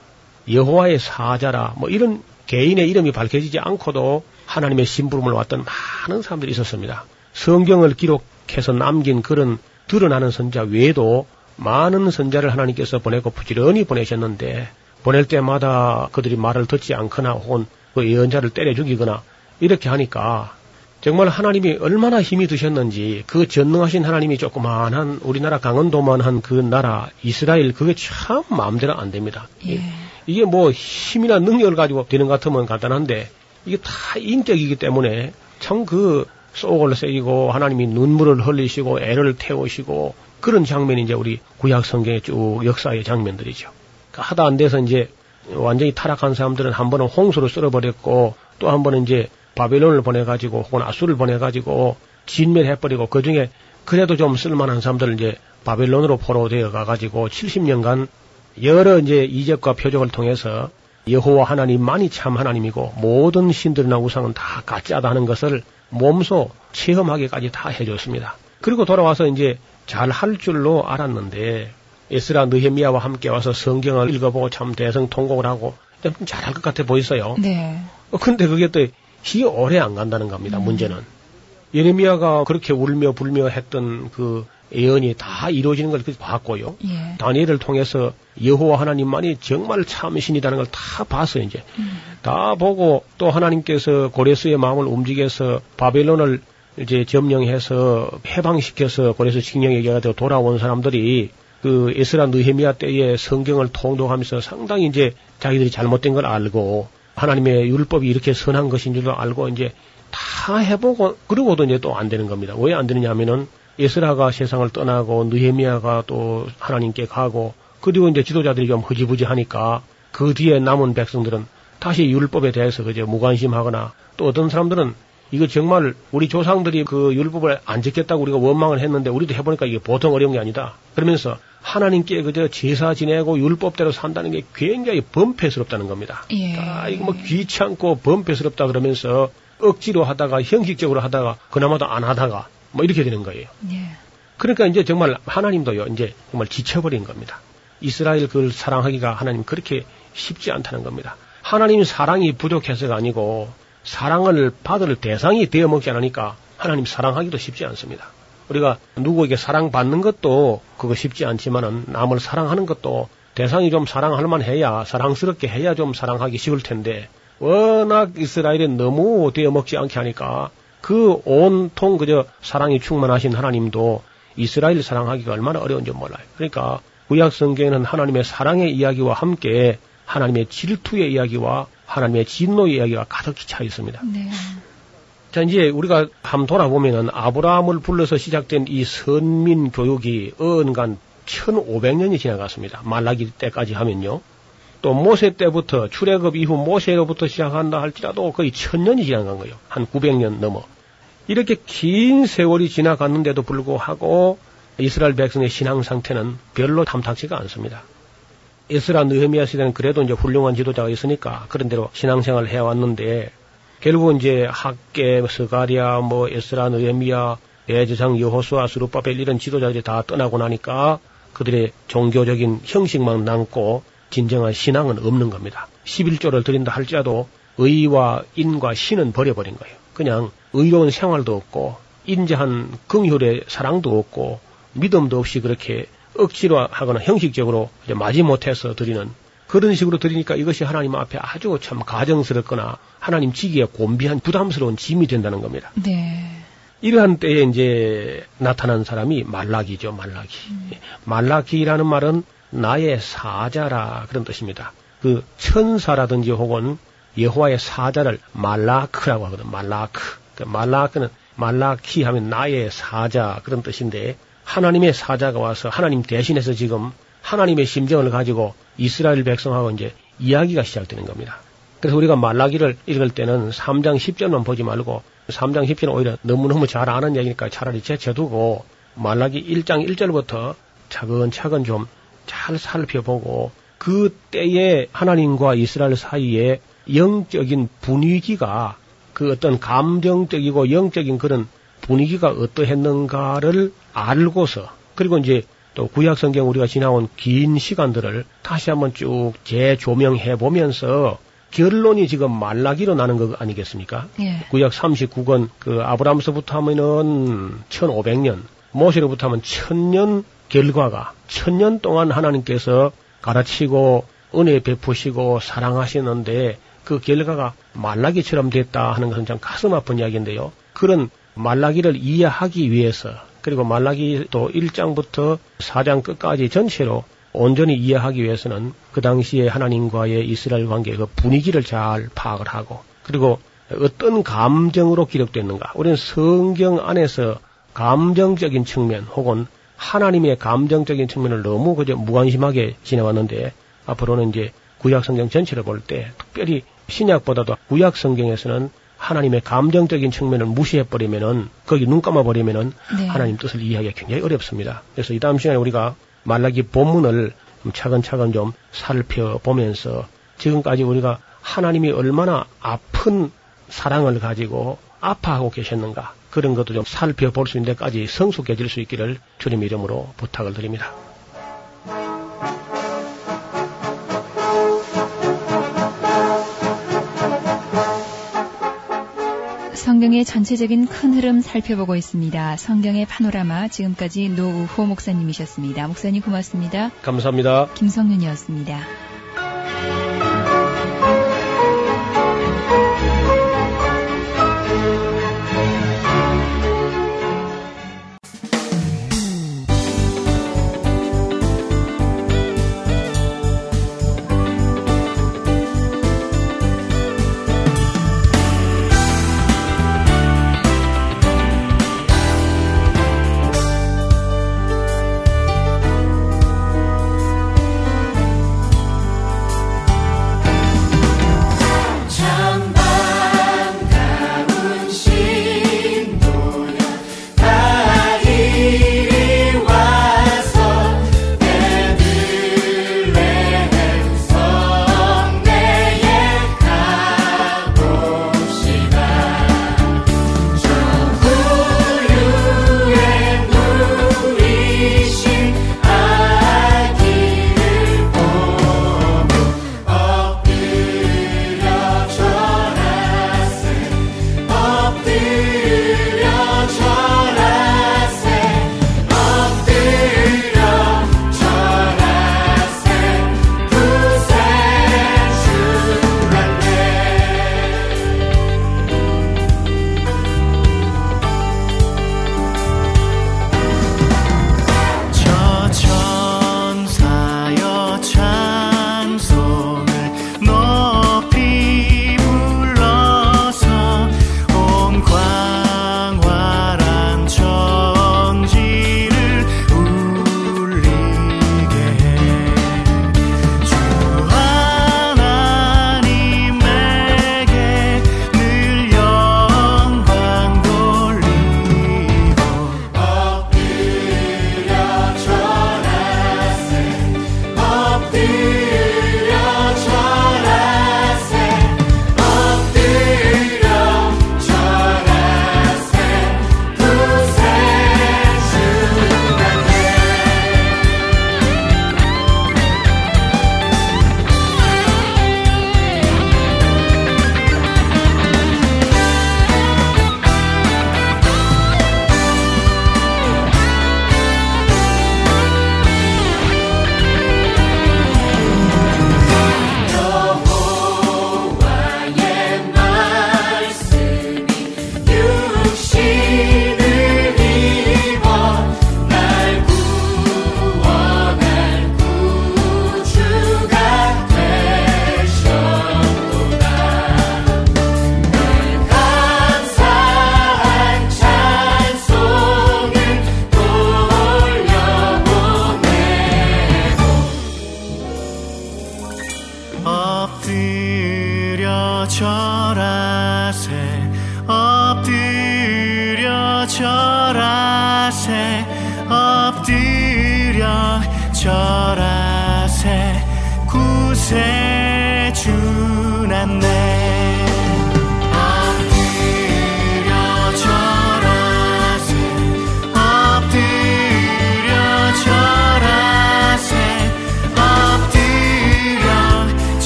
여호와의 사자라 뭐 이런 개인의 이름이 밝혀지지 않고도 하나님의 심부름을 왔던 많은 사람들이 있었습니다. 성경을 기록해서 남긴 그런 드러나는 선자 외에도 많은 선자를 하나님께서 보내고 부지런히 보내셨는데 보낼 때마다 그들이 말을 듣지 않거나 혹은 그 예언자를 때려 죽이거나 이렇게 하니까 정말 하나님이 얼마나 힘이 드셨는지 그 전능하신 하나님이 조그만한 우리나라 강원도만한 그 나라 이스라엘 그게 참 마음대로 안 됩니다. 예. 이게 뭐 힘이나 능력을 가지고 되는 것 같으면 간단한데 이게 다 인격이기 때문에 참그 속을 새기고 하나님이 눈물을 흘리시고 애를 태우시고 그런 장면이 이제 우리 구약 성경의 쭉 역사의 장면들이죠. 그러니까 하다 안 돼서 이제 완전히 타락한 사람들은 한 번은 홍수로 쓸어버렸고 또 한 번은 이제 바벨론을 보내가지고 혹은 아수를 보내가지고 진멸해버리고 그 중에 그래도 좀 쓸만한 사람들을 이제 바벨론으로 포로되어 가가지고 70년간 여러 이제 이적과 표적을 통해서 여호와 하나님만이 참 하나님이고 모든 신들이나 우상은 다 가짜다 하는 것을 몸소 체험하기까지 다 해줬습니다. 그리고 돌아와서 이제 잘 할 줄로 알았는데 에스라 느헤미야와 함께 와서 성경을 읽어보고 참 대성 통곡을 하고 좀 잘할 것 같아 보였어요. 네. 어, 근데 그게 또 히 오래 안 간다는 겁니다. 음. 문제는 예레미야가 그렇게 울며 불며 했던 그 예언이 다 이루어지는 걸 봤고요. 예. 다니엘을 통해서 여호와 하나님만이 정말 참신이라는 걸 다 봤어요. 이제 음. 다 보고 또 하나님께서 고레스의 마음을 움직여서 바벨론을 이제 점령해서 해방시켜서 고레스 계가 되어 돌아온 사람들이 그 에스라 느헤미야 때에 성경을 통독하면서 상당히 이제 자기들이 잘못된 걸 알고 하나님의 율법이 이렇게 선한 것인 줄도 알고 이제 다 해보고 그러고도 이제 또 안 되는 겁니다. 왜 안 되느냐 하면은 에스라가 세상을 떠나고 느헤미야가 또 하나님께 가고 그리고 이제 지도자들이 좀 흐지부지하니까 그 뒤에 남은 백성들은 다시 율법에 대해서 그저 무관심하거나 또 어떤 사람들은 이거 정말 우리 조상들이 그 율법을 안 지켰다고 우리가 원망을 했는데 우리도 해보니까 이게 보통 어려운 게 아니다. 그러면서 하나님께 그저 제사 지내고 율법대로 산다는 게 굉장히 범패스럽다는 겁니다. 예. 아, 이거 뭐 귀찮고 범패스럽다 그러면서 억지로 하다가 형식적으로 하다가 그나마도 안 하다가 뭐 이렇게 되는 거예요. 예. 그러니까 이제 정말 하나님도요, 이제 정말 지쳐버린 겁니다. 이스라엘 그걸 사랑하기가 하나님 그렇게 쉽지 않다는 겁니다. 하나님 사랑이 부족해서가 아니고 사랑을 받을 대상이 되어 먹지 않으니까 하나님 사랑하기도 쉽지 않습니다. 우리가 누구에게 사랑받는 것도 그거 쉽지 않지만은 남을 사랑하는 것도 대상이 좀 사랑할 만해야 사랑스럽게 해야 좀 사랑하기 쉬울 텐데 워낙 이스라엘이 너무 되어 먹지 않게 하니까 그 온통 그저 사랑이 충만하신 하나님도 이스라엘 사랑하기가 얼마나 어려운지 몰라요. 그러니까 구약 성경에는 하나님의 사랑의 이야기와 함께 하나님의 질투의 이야기와 하나님의 진노의 이야기가 가득히 차 있습니다. 네. 자, 이제 우리가 한번 돌아보면은 아브라함을 불러서 시작된 이 선민 교육이 언간 1500년이 지나갔습니다. 말라기 때까지 하면요. 또 모세 때부터 출애굽 이후 모세로부터 시작한다 할지라도 거의 천년이 지나간 거예요. 한 900년 넘어. 이렇게 긴 세월이 지나갔는데도 불구하고 이스라엘 백성의 신앙 상태는 별로 탐탁지가 않습니다. 에스라 느헤미야 시대는 그래도 이제 훌륭한 지도자가 있으니까 그런 대로 신앙생활을 해왔는데 결국 이제 학개, 스가랴, 뭐 에스라, 느헤미야, 대제사장 여호수아, 스룹바벨 이런 지도자들이 다 떠나고 나니까 그들의 종교적인 형식만 남고 진정한 신앙은 없는 겁니다. 11조를 드린다 할지라도 의와 인과 신은 버려버린 거예요. 그냥 의로운 생활도 없고 인자한 긍휼의 사랑도 없고 믿음도 없이 그렇게 억지로 하거나 형식적으로 마지 못해서 드리는 그런 식으로 드리니까 이것이 하나님 앞에 아주 참 가정스럽거나 하나님 지기에 곤비한 부담스러운 짐이 된다는 겁니다. 네. 이러한 때에 이제 나타난 사람이 말라기죠, 말라기. 음. 말라기라는 말은 나의 사자라 그런 뜻입니다. 그 천사라든지 혹은 여호와의 사자를 말라크라고 하거든. 말라크. 그 말라크는 말라키 하면 나의 사자 그런 뜻인데 하나님의 사자가 와서 하나님 대신해서 지금 하나님의 심정을 가지고 이스라엘 백성하고 이제 이야기가 시작되는 겁니다. 그래서 우리가 말라기를 읽을 때는 3장 10절만 보지 말고 3장 10절은 오히려 너무너무 잘 아는 얘기니까 차라리 제쳐두고 말라기 1장 1절부터 차근차근 좀 잘 살펴보고 그 때에 하나님과 이스라엘 사이에 영적인 분위기가 그 어떤 감정적이고 영적인 그런 분위기가 어떠했는가를 알고서 그리고 이제 또 구약 성경 우리가 지나온 긴 시간들을 다시 한번 쭉 재조명해 보면서 결론이 지금 말라기로 나는 거 아니겠습니까? 예. 구약 39권 그 아브라함서부터 하면은 1500년, 모세로부터 하면 1000년 결과가 1000년 동안 하나님께서 가르치고 은혜 베푸시고 사랑하시는데 그 결과가 말라기처럼 됐다 하는 것은 참 가슴 아픈 이야기인데요. 그런 말라기를 이해하기 위해서 그리고 말라기 또 1장부터 4장 끝까지 전체로 온전히 이해하기 위해서는 그 당시에 하나님과의 이스라엘 관계의 그 분위기를 잘 파악을 하고 그리고 어떤 감정으로 기록됐는가. 우리는 성경 안에서 감정적인 측면 혹은 하나님의 감정적인 측면을 너무 그저 무관심하게 지내왔는데 앞으로는 이제 구약 성경 전체를 볼 때 특별히 신약보다도 구약 성경에서는 하나님의 감정적인 측면을 무시해 버리면은 거기 눈 감아 버리면은 네. 하나님 뜻을 이해하기가 굉장히 어렵습니다. 그래서 이 다음 시간에 우리가 말라기 본문을 차근차근 좀 살펴 보면서 지금까지 우리가 하나님이 얼마나 아픈 사랑을 가지고 아파하고 계셨는가 그런 것도 좀 살펴볼 수 있는 데까지 성숙해질 수 있기를 주님 이름으로 부탁을 드립니다. 성경의 전체적인 큰 흐름 살펴보고 있습니다. 성경의 파노라마 지금까지 노우호 목사님이셨습니다. 목사님 고맙습니다. 감사합니다. 김성윤이었습니다.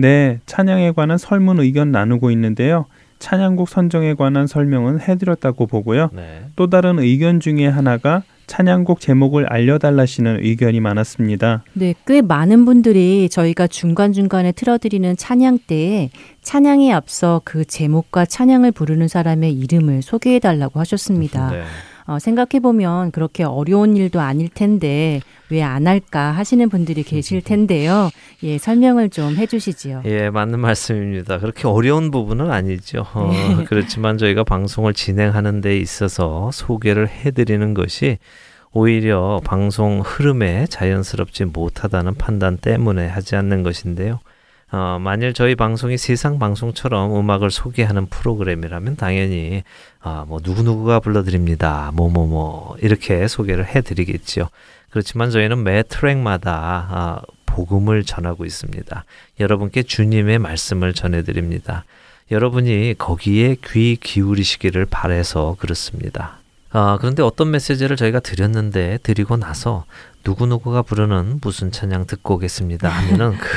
네, 찬양에 관한 설문 의견 나누고 있는데요. 찬양곡 선정에 관한 설명은 해드렸다고 보고요. 네. 또 다른 의견 중에 하나가 찬양곡 제목을 알려달라시는 의견이 많았습니다. 네, 꽤 많은 분들이 저희가 중간중간에 틀어드리는 찬양 때에 찬양에 앞서 그 제목과 찬양을 부르는 사람의 이름을 소개해달라고 하셨습니다. 네. 어, 생각해보면 그렇게 어려운 일도 아닐 텐데 왜 안 할까 하시는 분들이 계실 텐데요. 예, 설명을 좀 해주시지요. 예, 맞는 말씀입니다. 그렇게 어려운 부분은 아니죠. 어, 네. 그렇지만 저희가 방송을 진행하는 데 있어서 소개를 해드리는 것이 오히려 방송 흐름에 자연스럽지 못하다는 판단 때문에 하지 않는 것인데요. 어, 만일 저희 방송이 세상 방송처럼 음악을 소개하는 프로그램이라면 당연히 아, 뭐 누구누구가 불러드립니다. 뭐뭐뭐 뭐, 뭐, 이렇게 소개를 해드리겠죠. 그렇지만 저희는 매 트랙마다 아, 복음을 전하고 있습니다. 여러분께 주님의 말씀을 전해드립니다. 여러분이 거기에 귀 기울이시기를 바래서 그렇습니다. 아, 그런데 어떤 메시지를 저희가 드렸는데 드리고 나서 누구누구가 부르는 무슨 찬양 듣고 오겠습니다 하면은 그,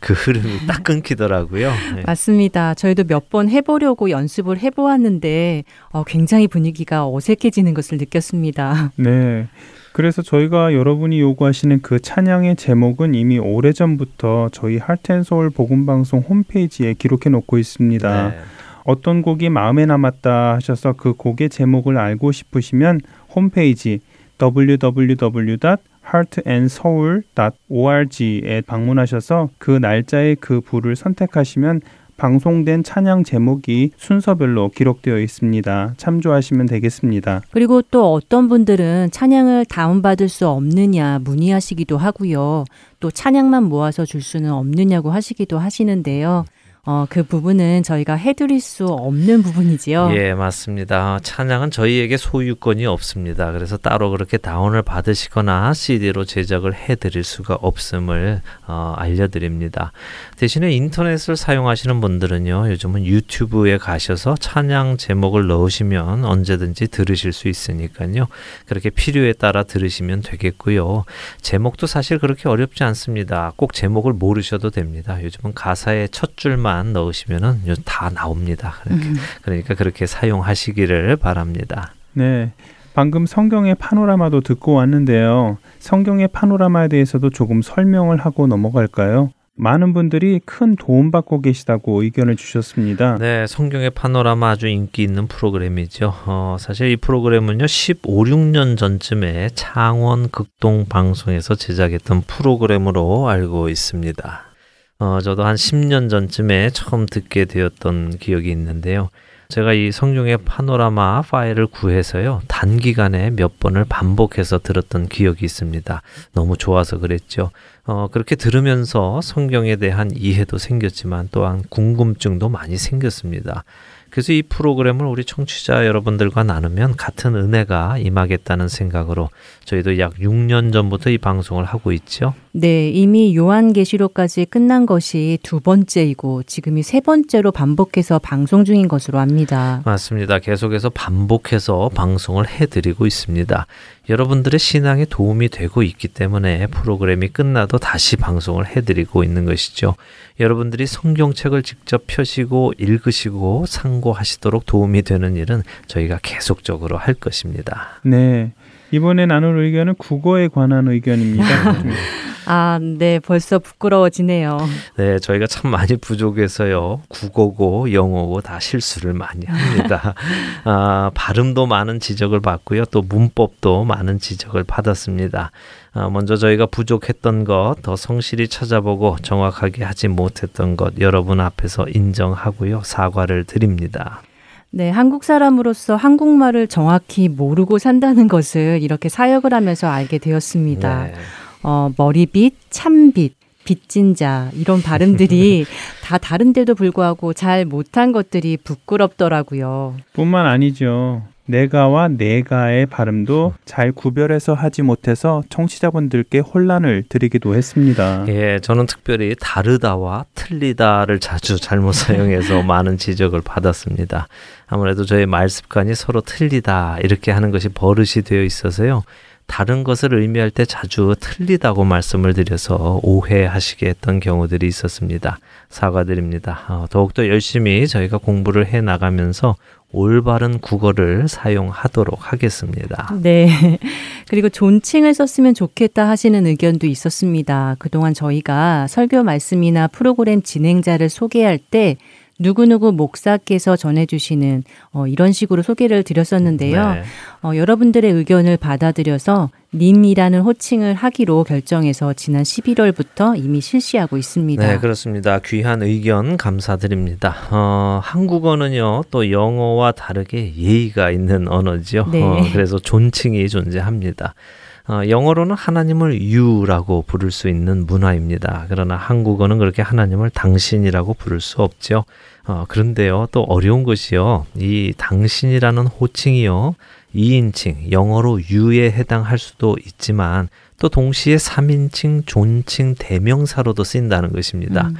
그 흐름이 딱 끊기더라고요. 네. 맞습니다. 저희도 몇 번 해보려고 연습을 해보았는데 어, 굉장히 분위기가 어색해지는 것을 느꼈습니다. 네. 그래서 저희가 여러분이 요구하시는 그 찬양의 제목은 이미 오래전부터 저희 할텐서울 복음방송 홈페이지에 기록해 놓고 있습니다. 네. 어떤 곡이 마음에 남았다 하셔서 그 곡의 제목을 알고 싶으시면 홈페이지 www.heartandsoul.org에 방문하셔서 그 날짜에 그 부를 선택하시면 방송된 찬양 제목이 순서별로 기록되어 있습니다. 참조하시면 되겠습니다. 그리고 또 어떤 분들은 찬양을 다운받을 수 없느냐 문의하시기도 하고요. 또 찬양만 모아서 줄 수는 없느냐고 하시기도 하시는데요. 어, 그 부분은 저희가 해드릴 수 없는 부분이지요. 예, 맞습니다. 찬양은 저희에게 소유권이 없습니다. 그래서 따로 그렇게 다운을 받으시거나 CD로 제작을 해드릴 수가 없음을 어, 알려드립니다. 대신에 인터넷을 사용하시는 분들은요, 요즘은 유튜브에 가셔서 찬양 제목을 넣으시면 언제든지 들으실 수 있으니까요. 그렇게 필요에 따라 들으시면 되겠고요. 제목도 사실 그렇게 어렵지 않습니다. 꼭 제목을 모르셔도 됩니다. 요즘은 가사의 첫 줄만 하나만 넣으시면은 다 나옵니다. 그렇게, 음. 그러니까 그렇게 사용하시기를 바랍니다. 네. 방금 성경의 파노라마도 듣고 왔는데요. 성경의 파노라마에 대해서도 조금 설명을 하고 넘어갈까요? 많은 분들이 큰 도움받고 계시다고 의견을 주셨습니다. 네, 성경의 파노라마 아주 인기 있는 프로그램이죠. 어, 사실 이 프로그램은요, 15, 16년 전쯤에 창원 극동 방송에서 제작했던 프로그램으로 알고 있습니다. 어, 저도 한 10년 전쯤에 처음 듣게 되었던 기억이 있는데요. 제가 이 성경의 파노라마 파일을 구해서요, 단기간에 몇 번을 반복해서 들었던 기억이 있습니다. 너무 좋아서 그랬죠. 어, 그렇게 들으면서 성경에 대한 이해도 생겼지만 또한 궁금증도 많이 생겼습니다. 그래서 이 프로그램을 우리 청취자 여러분들과 나누면 같은 은혜가 임하겠다는 생각으로 저희도 약 6년 전부터 이 방송을 하고 있죠. 네, 이미 요한계시록까지 끝난 것이 두 번째이고 지금이 세 번째로 반복해서 방송 중인 것으로 압니다. 맞습니다. 계속해서 반복해서 방송을 해드리고 있습니다. 여러분들의 신앙에 도움이 되고 있기 때문에 프로그램이 끝나도 다시 방송을 해드리고 있는 것이죠. 여러분들이 성경책을 직접 펴시고 읽으시고 상고하시도록 도움이 되는 일은 저희가 계속적으로 할 것입니다. 네. 이번에 나눌 의견은 국어에 관한 의견입니다. 아, 네, 벌써 부끄러워지네요. 네, 저희가 참 많이 부족해서요. 국어고 영어고 다 실수를 많이 합니다. 아, 발음도 많은 지적을 받고요. 또 문법도 많은 지적을 받았습니다. 아, 먼저 저희가 부족했던 것, 더 성실히 찾아보고 정확하게 하지 못했던 것 여러분 앞에서 인정하고요. 사과를 드립니다. 네, 한국 사람으로서 한국말을 정확히 모르고 산다는 것을 이렇게 사역을 하면서 알게 되었습니다. 네. 어, 머리빗, 참빗, 빚진 자 이런 발음들이 다 다른데도 불구하고 잘 못한 것들이 부끄럽더라고요. 뿐만 아니죠. 내가와 내가의 발음도 잘 구별해서 하지 못해서 청취자분들께 혼란을 드리기도 했습니다. 예, 저는 특별히 다르다와 틀리다를 자주 잘못 사용해서 많은 지적을 받았습니다. 아무래도 저의 말 습관이 서로 틀리다 이렇게 하는 것이 버릇이 되어 있어서요. 다른 것을 의미할 때 자주 틀리다고 말씀을 드려서 오해하시게 했던 경우들이 있었습니다. 사과드립니다. 어, 더욱더 열심히 저희가 공부를 해 나가면서 올바른 국어를 사용하도록 하겠습니다. 네. 그리고 존칭을 썼으면 좋겠다 하시는 의견도 있었습니다. 그동안 저희가 설교 말씀이나 프로그램 진행자를 소개할 때 누구누구 목사께서 전해주시는 어, 이런 식으로 소개를 드렸었는데요. 네. 어, 여러분들의 의견을 받아들여서 님이라는 호칭을 하기로 결정해서 지난 11월부터 이미 실시하고 있습니다. 네, 그렇습니다. 귀한 의견 감사드립니다. 어, 한국어는요, 또 영어와 다르게 예의가 있는 언어지요. 네. 어, 그래서 존칭이 존재합니다. 어, 영어로는 하나님을 you라고 부를 수 있는 문화입니다. 그러나 한국어는 그렇게 하나님을 당신이라고 부를 수 없죠. 어, 그런데요, 또 어려운 것이요. 이 당신이라는 호칭이요. 2인칭, 영어로 you에 해당할 수도 있지만 또 동시에 3인칭, 존칭, 대명사로도 쓰인다는 것입니다. 음.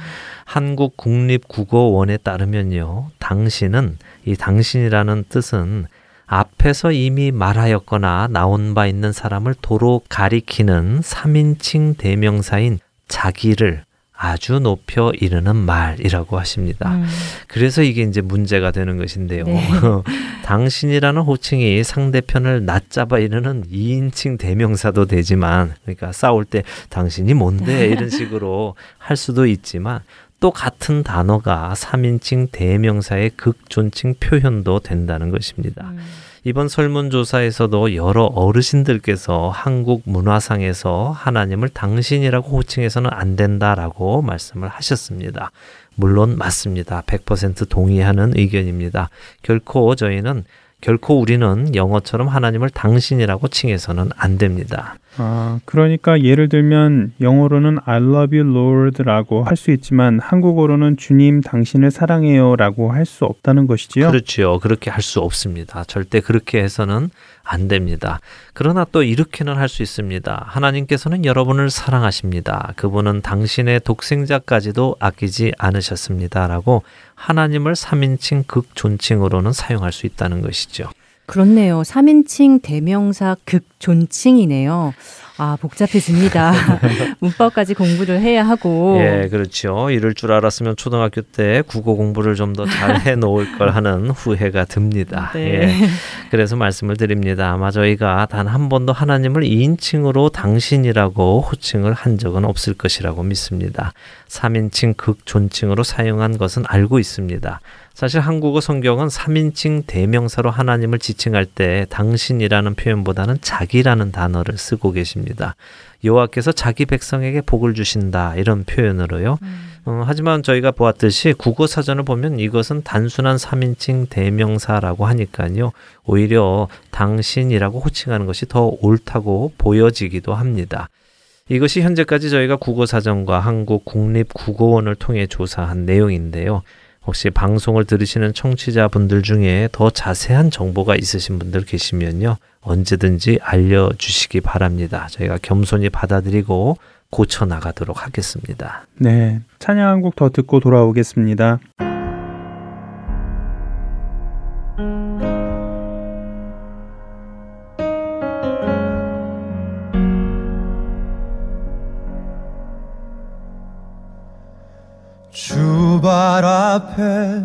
한국 국립국어원에 따르면요. 당신은 이 당신이라는 뜻은 앞에서 이미 말하였거나 나온 바 있는 사람을 도로 가리키는 3인칭 대명사인 자기를 아주 높여 이르는 말이라고 하십니다. 음. 그래서 이게 이제 문제가 되는 것인데요. 네. 당신이라는 호칭이 상대편을 낮잡아 이르는 2인칭 대명사도 되지만, 그러니까 싸울 때 당신이 뭔데? 이런 식으로 할 수도 있지만, 또 같은 단어가 3인칭 대명사의 극존칭 표현도 된다는 것입니다. 음. 이번 설문조사에서도 여러 어르신들께서 한국 문화상에서 하나님을 당신이라고 호칭해서는 안 된다라고 말씀을 하셨습니다. 물론 맞습니다. 100% 동의하는 의견입니다. 결코 저희는 결코 우리는 영어처럼 하나님을 당신이라고 칭해서는 안 됩니다. 아, 그러니까 예를 들면 영어로는 I love you Lord라고 할 수 있지만 한국어로는 주님 당신을 사랑해요라고 할 수 없다는 것이지요. 그렇지요. 그렇게 할 수 없습니다. 절대 그렇게 해서는 안 됩니다. 그러나 또 이렇게는 할 수 있습니다. 하나님께서는 여러분을 사랑하십니다. 그분은 당신의 독생자까지도 아끼지 않으셨습니다라고 하나님을 3인칭 극존칭으로는 사용할 수 있다는 것이죠. 그렇네요. 3인칭 대명사 극존칭이네요. 아, 복잡해집니다. 문법까지 공부를 해야 하고. 예, 그렇죠. 이럴 줄 알았으면 초등학교 때 국어 공부를 좀 더 잘 해 놓을 걸 하는 후회가 듭니다. 네. 예. 그래서 말씀을 드립니다. 아마 저희가 단 한 번도 하나님을 2인칭으로 당신이라고 호칭을 한 적은 없을 것이라고 믿습니다. 3인칭 극존칭으로 사용한 것은 알고 있습니다. 사실 한국어 성경은 3인칭 대명사로 하나님을 지칭할 때 당신이라는 표현보다는 자기라는 단어를 쓰고 계십니다. 여호와께서 자기 백성에게 복을 주신다 이런 표현으로요. 음. 어, 하지만 저희가 보았듯이 국어 사전을 보면 이것은 단순한 3인칭 대명사라고 하니까요. 오히려 당신이라고 호칭하는 것이 더 옳다고 보여지기도 합니다. 이것이 현재까지 저희가 국어사전과 한국 국립국어원을 통해 조사한 내용인데요. 혹시 방송을 들으시는 청취자분들 중에 더 자세한 정보가 있으신 분들 계시면요. 언제든지 알려주시기 바랍니다. 저희가 겸손히 받아들이고 고쳐 나가도록 하겠습니다. 네. 찬양 한 곡 더 듣고 돌아오겠습니다. 주발 앞에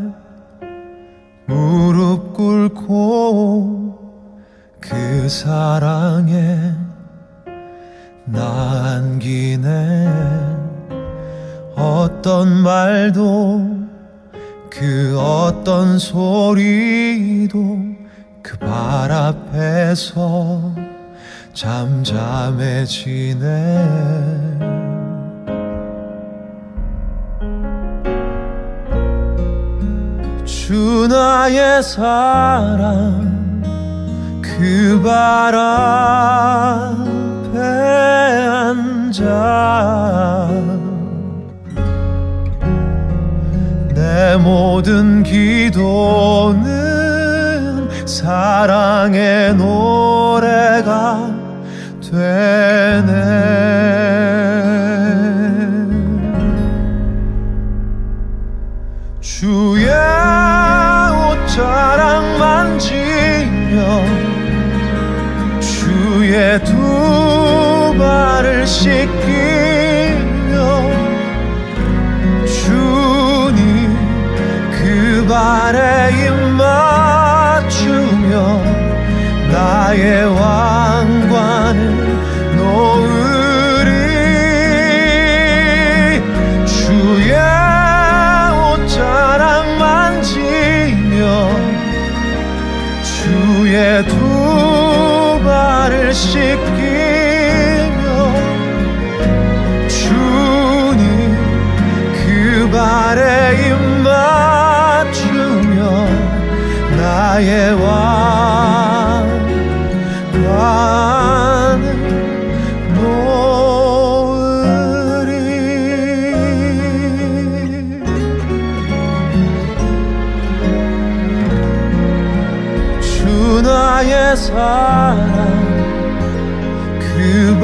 무릎 꿇고 그 사랑에 남기네. 어떤 말도 그 어떤 소리도 그 발 앞에서 잠잠해지네 주 나의 사랑 그 발 앞에 앉아. 내 모든 기도는 사랑의 노래가 되네. 주의 두 발을 씻기며 주님 그 발에 입 맞추며 나의 왕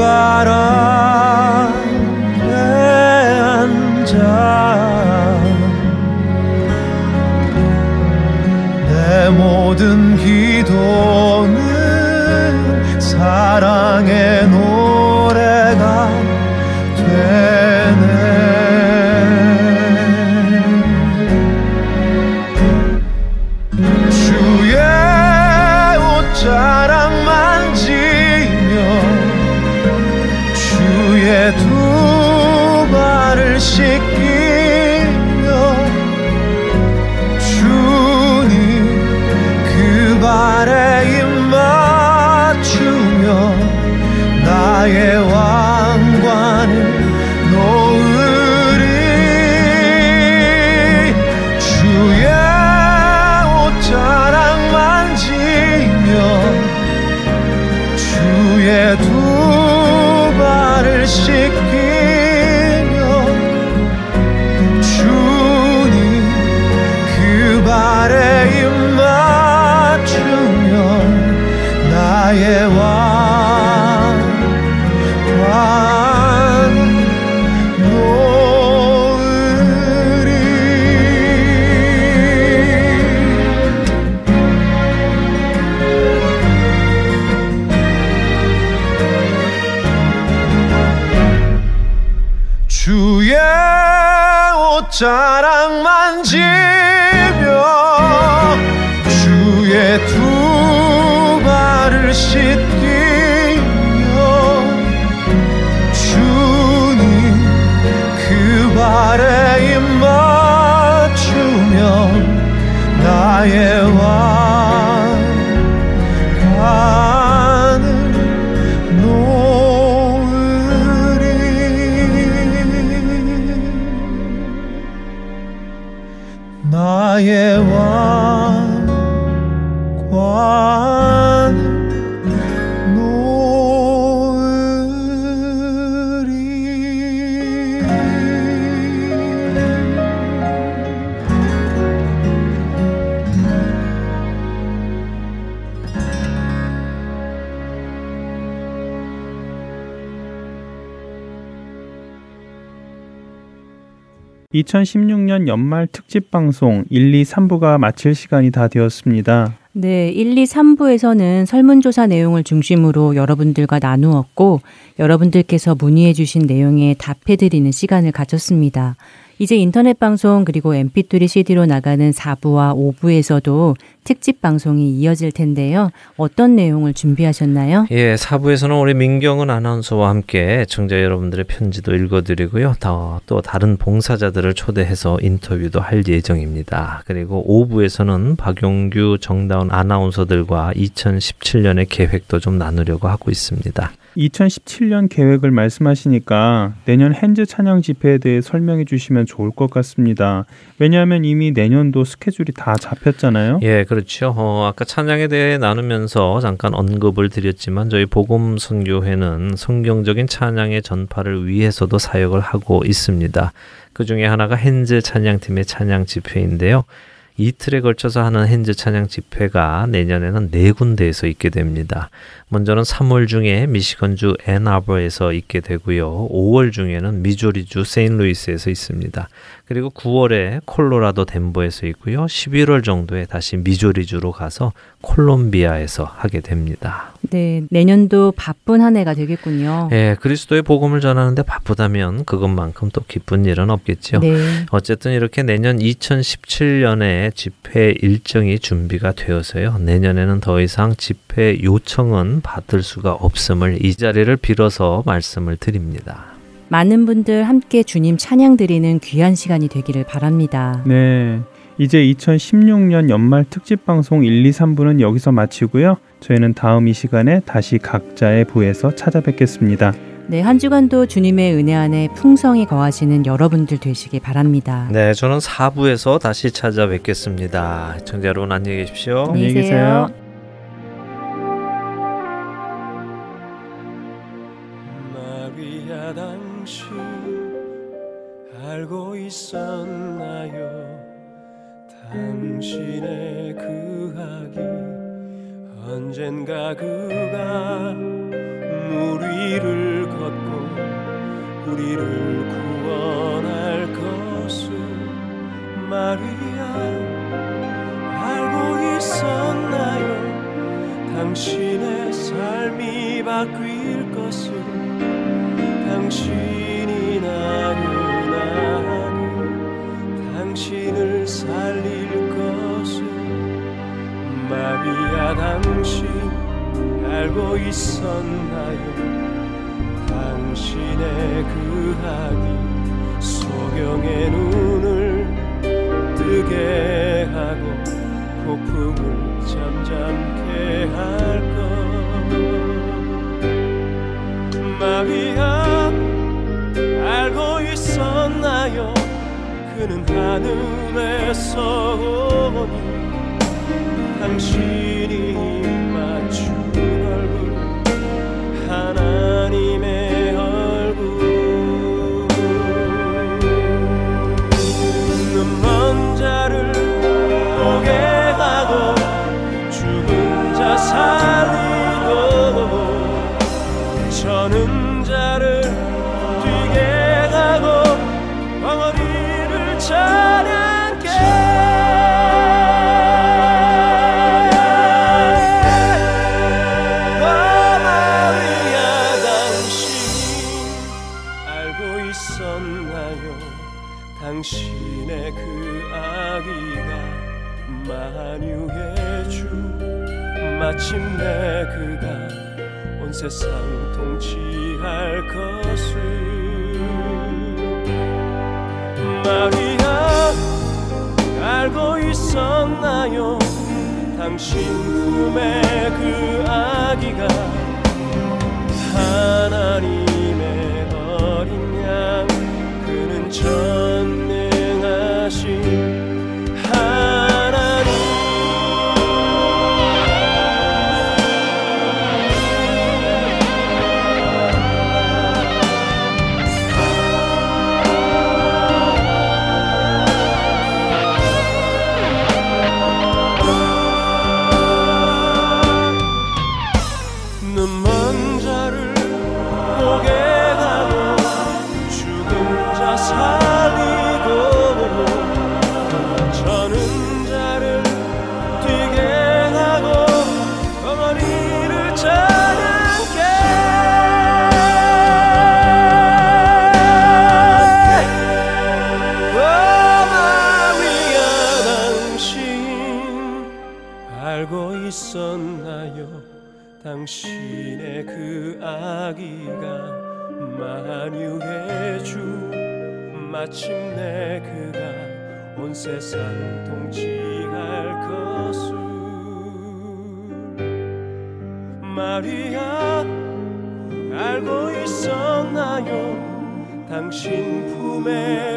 발 앞에 앉아 내 모든 기도는 사랑의 노래 (2016년) 연말 특집 방송 1, 2, 3부가 마칠 시간이 다 되었습니다. 네, 1, 2, 3부에서는 설문조사 내용을 중심으로 여러분들과 나누었고, 여러분들께서 문의해 주신 내용에 답해 드리는 시간을 가졌습니다. 이제 인터넷 방송 그리고 mp3 CD로 나가는 4부와 5부에서도 특집 방송이 이어질 텐데요. 어떤 내용을 준비하셨나요? 예, 사부에서는 우리 민경은 아나운서와 함께 청자 여러분들의 편지도 읽어드리고요. 더, 또 다른 봉사자들을 초대해서 인터뷰도 할 예정입니다. 그리고 5부에서는 박용규, 정다운 아나운서들과 2017년의 계획도 좀 나누려고 하고 있습니다. 2017년 계획을 말씀하시니까 내년 핸즈 찬양 집회에 대해 설명해 주시면 좋을 것 같습니다. 왜냐하면 이미 내년도 스케줄이 다 잡혔잖아요. 예, 그렇죠. 어, 아까 찬양에 대해 나누면서 잠깐 언급을 드렸지만 저희 복음 선교회는 성경적인 찬양의 전파를 위해서도 사역을 하고 있습니다. 그 중에 하나가 핸즈 찬양팀의 찬양 집회인데요. 이틀에 걸쳐서 하는 핸즈 찬양 집회가 내년에는 네 군데에서 있게 됩니다. 먼저는 3월 중에 미시건주 앤아버에서 있게 되고요. 5월 중에는 미조리주 세인루이스에서 있습니다. 그리고 9월에 콜로라도 덴버에서 있고요. 11월 정도에 다시 미조리주로 가서 콜롬비아에서 하게 됩니다. 네, 내년도 바쁜 한 해가 되겠군요. 예, 그리스도의 복음을 전하는데 바쁘다면 그것만큼 또 기쁜 일은 없겠죠. 네. 어쨌든 이렇게 내년 2017년에 집회 일정이 준비가 되어서요. 내년에는 더 이상 집회 요청은 받을 수가 없음을 이 자리를 빌어서 말씀을 드립니다. 많은 분들 함께 주님 찬양 드리는 귀한 시간이 되기를 바랍니다. 네. 이제 2016년 연말 특집 방송 1, 2, 3부는 여기서 마치고요. 저희는 다음 이 시간에 다시 각자의 부에서 찾아뵙겠습니다. 네, 한 주간도 주님의 은혜 안에 풍성히 거하시는 여러분들 되시기 바랍니다. 네, 저는 4부에서 다시 찾아뵙겠습니다. 청자 여러분 안녕히 계십시오. 안녕히 계세요. 마리아 당신 알고 있었나요 당신의 그 아기 언젠가 그가 물 위를 걷고 우리를 구원할 것을 마리아 알고 있었나요? 당신의 삶이 바뀔 것을 당신 마리아 당신 알고 있었나요? 당신의 그 아기 소경의 눈을 뜨게 하고 폭풍을 잠잠케 할것. 마리아 알고 있었나요? 그는 하늘에서 오니 당신이 죽음의 그 아기가 하나님의 어린 양 그는 저 세상 통치할 것을 마리아 알고 있었나요? 당신 품에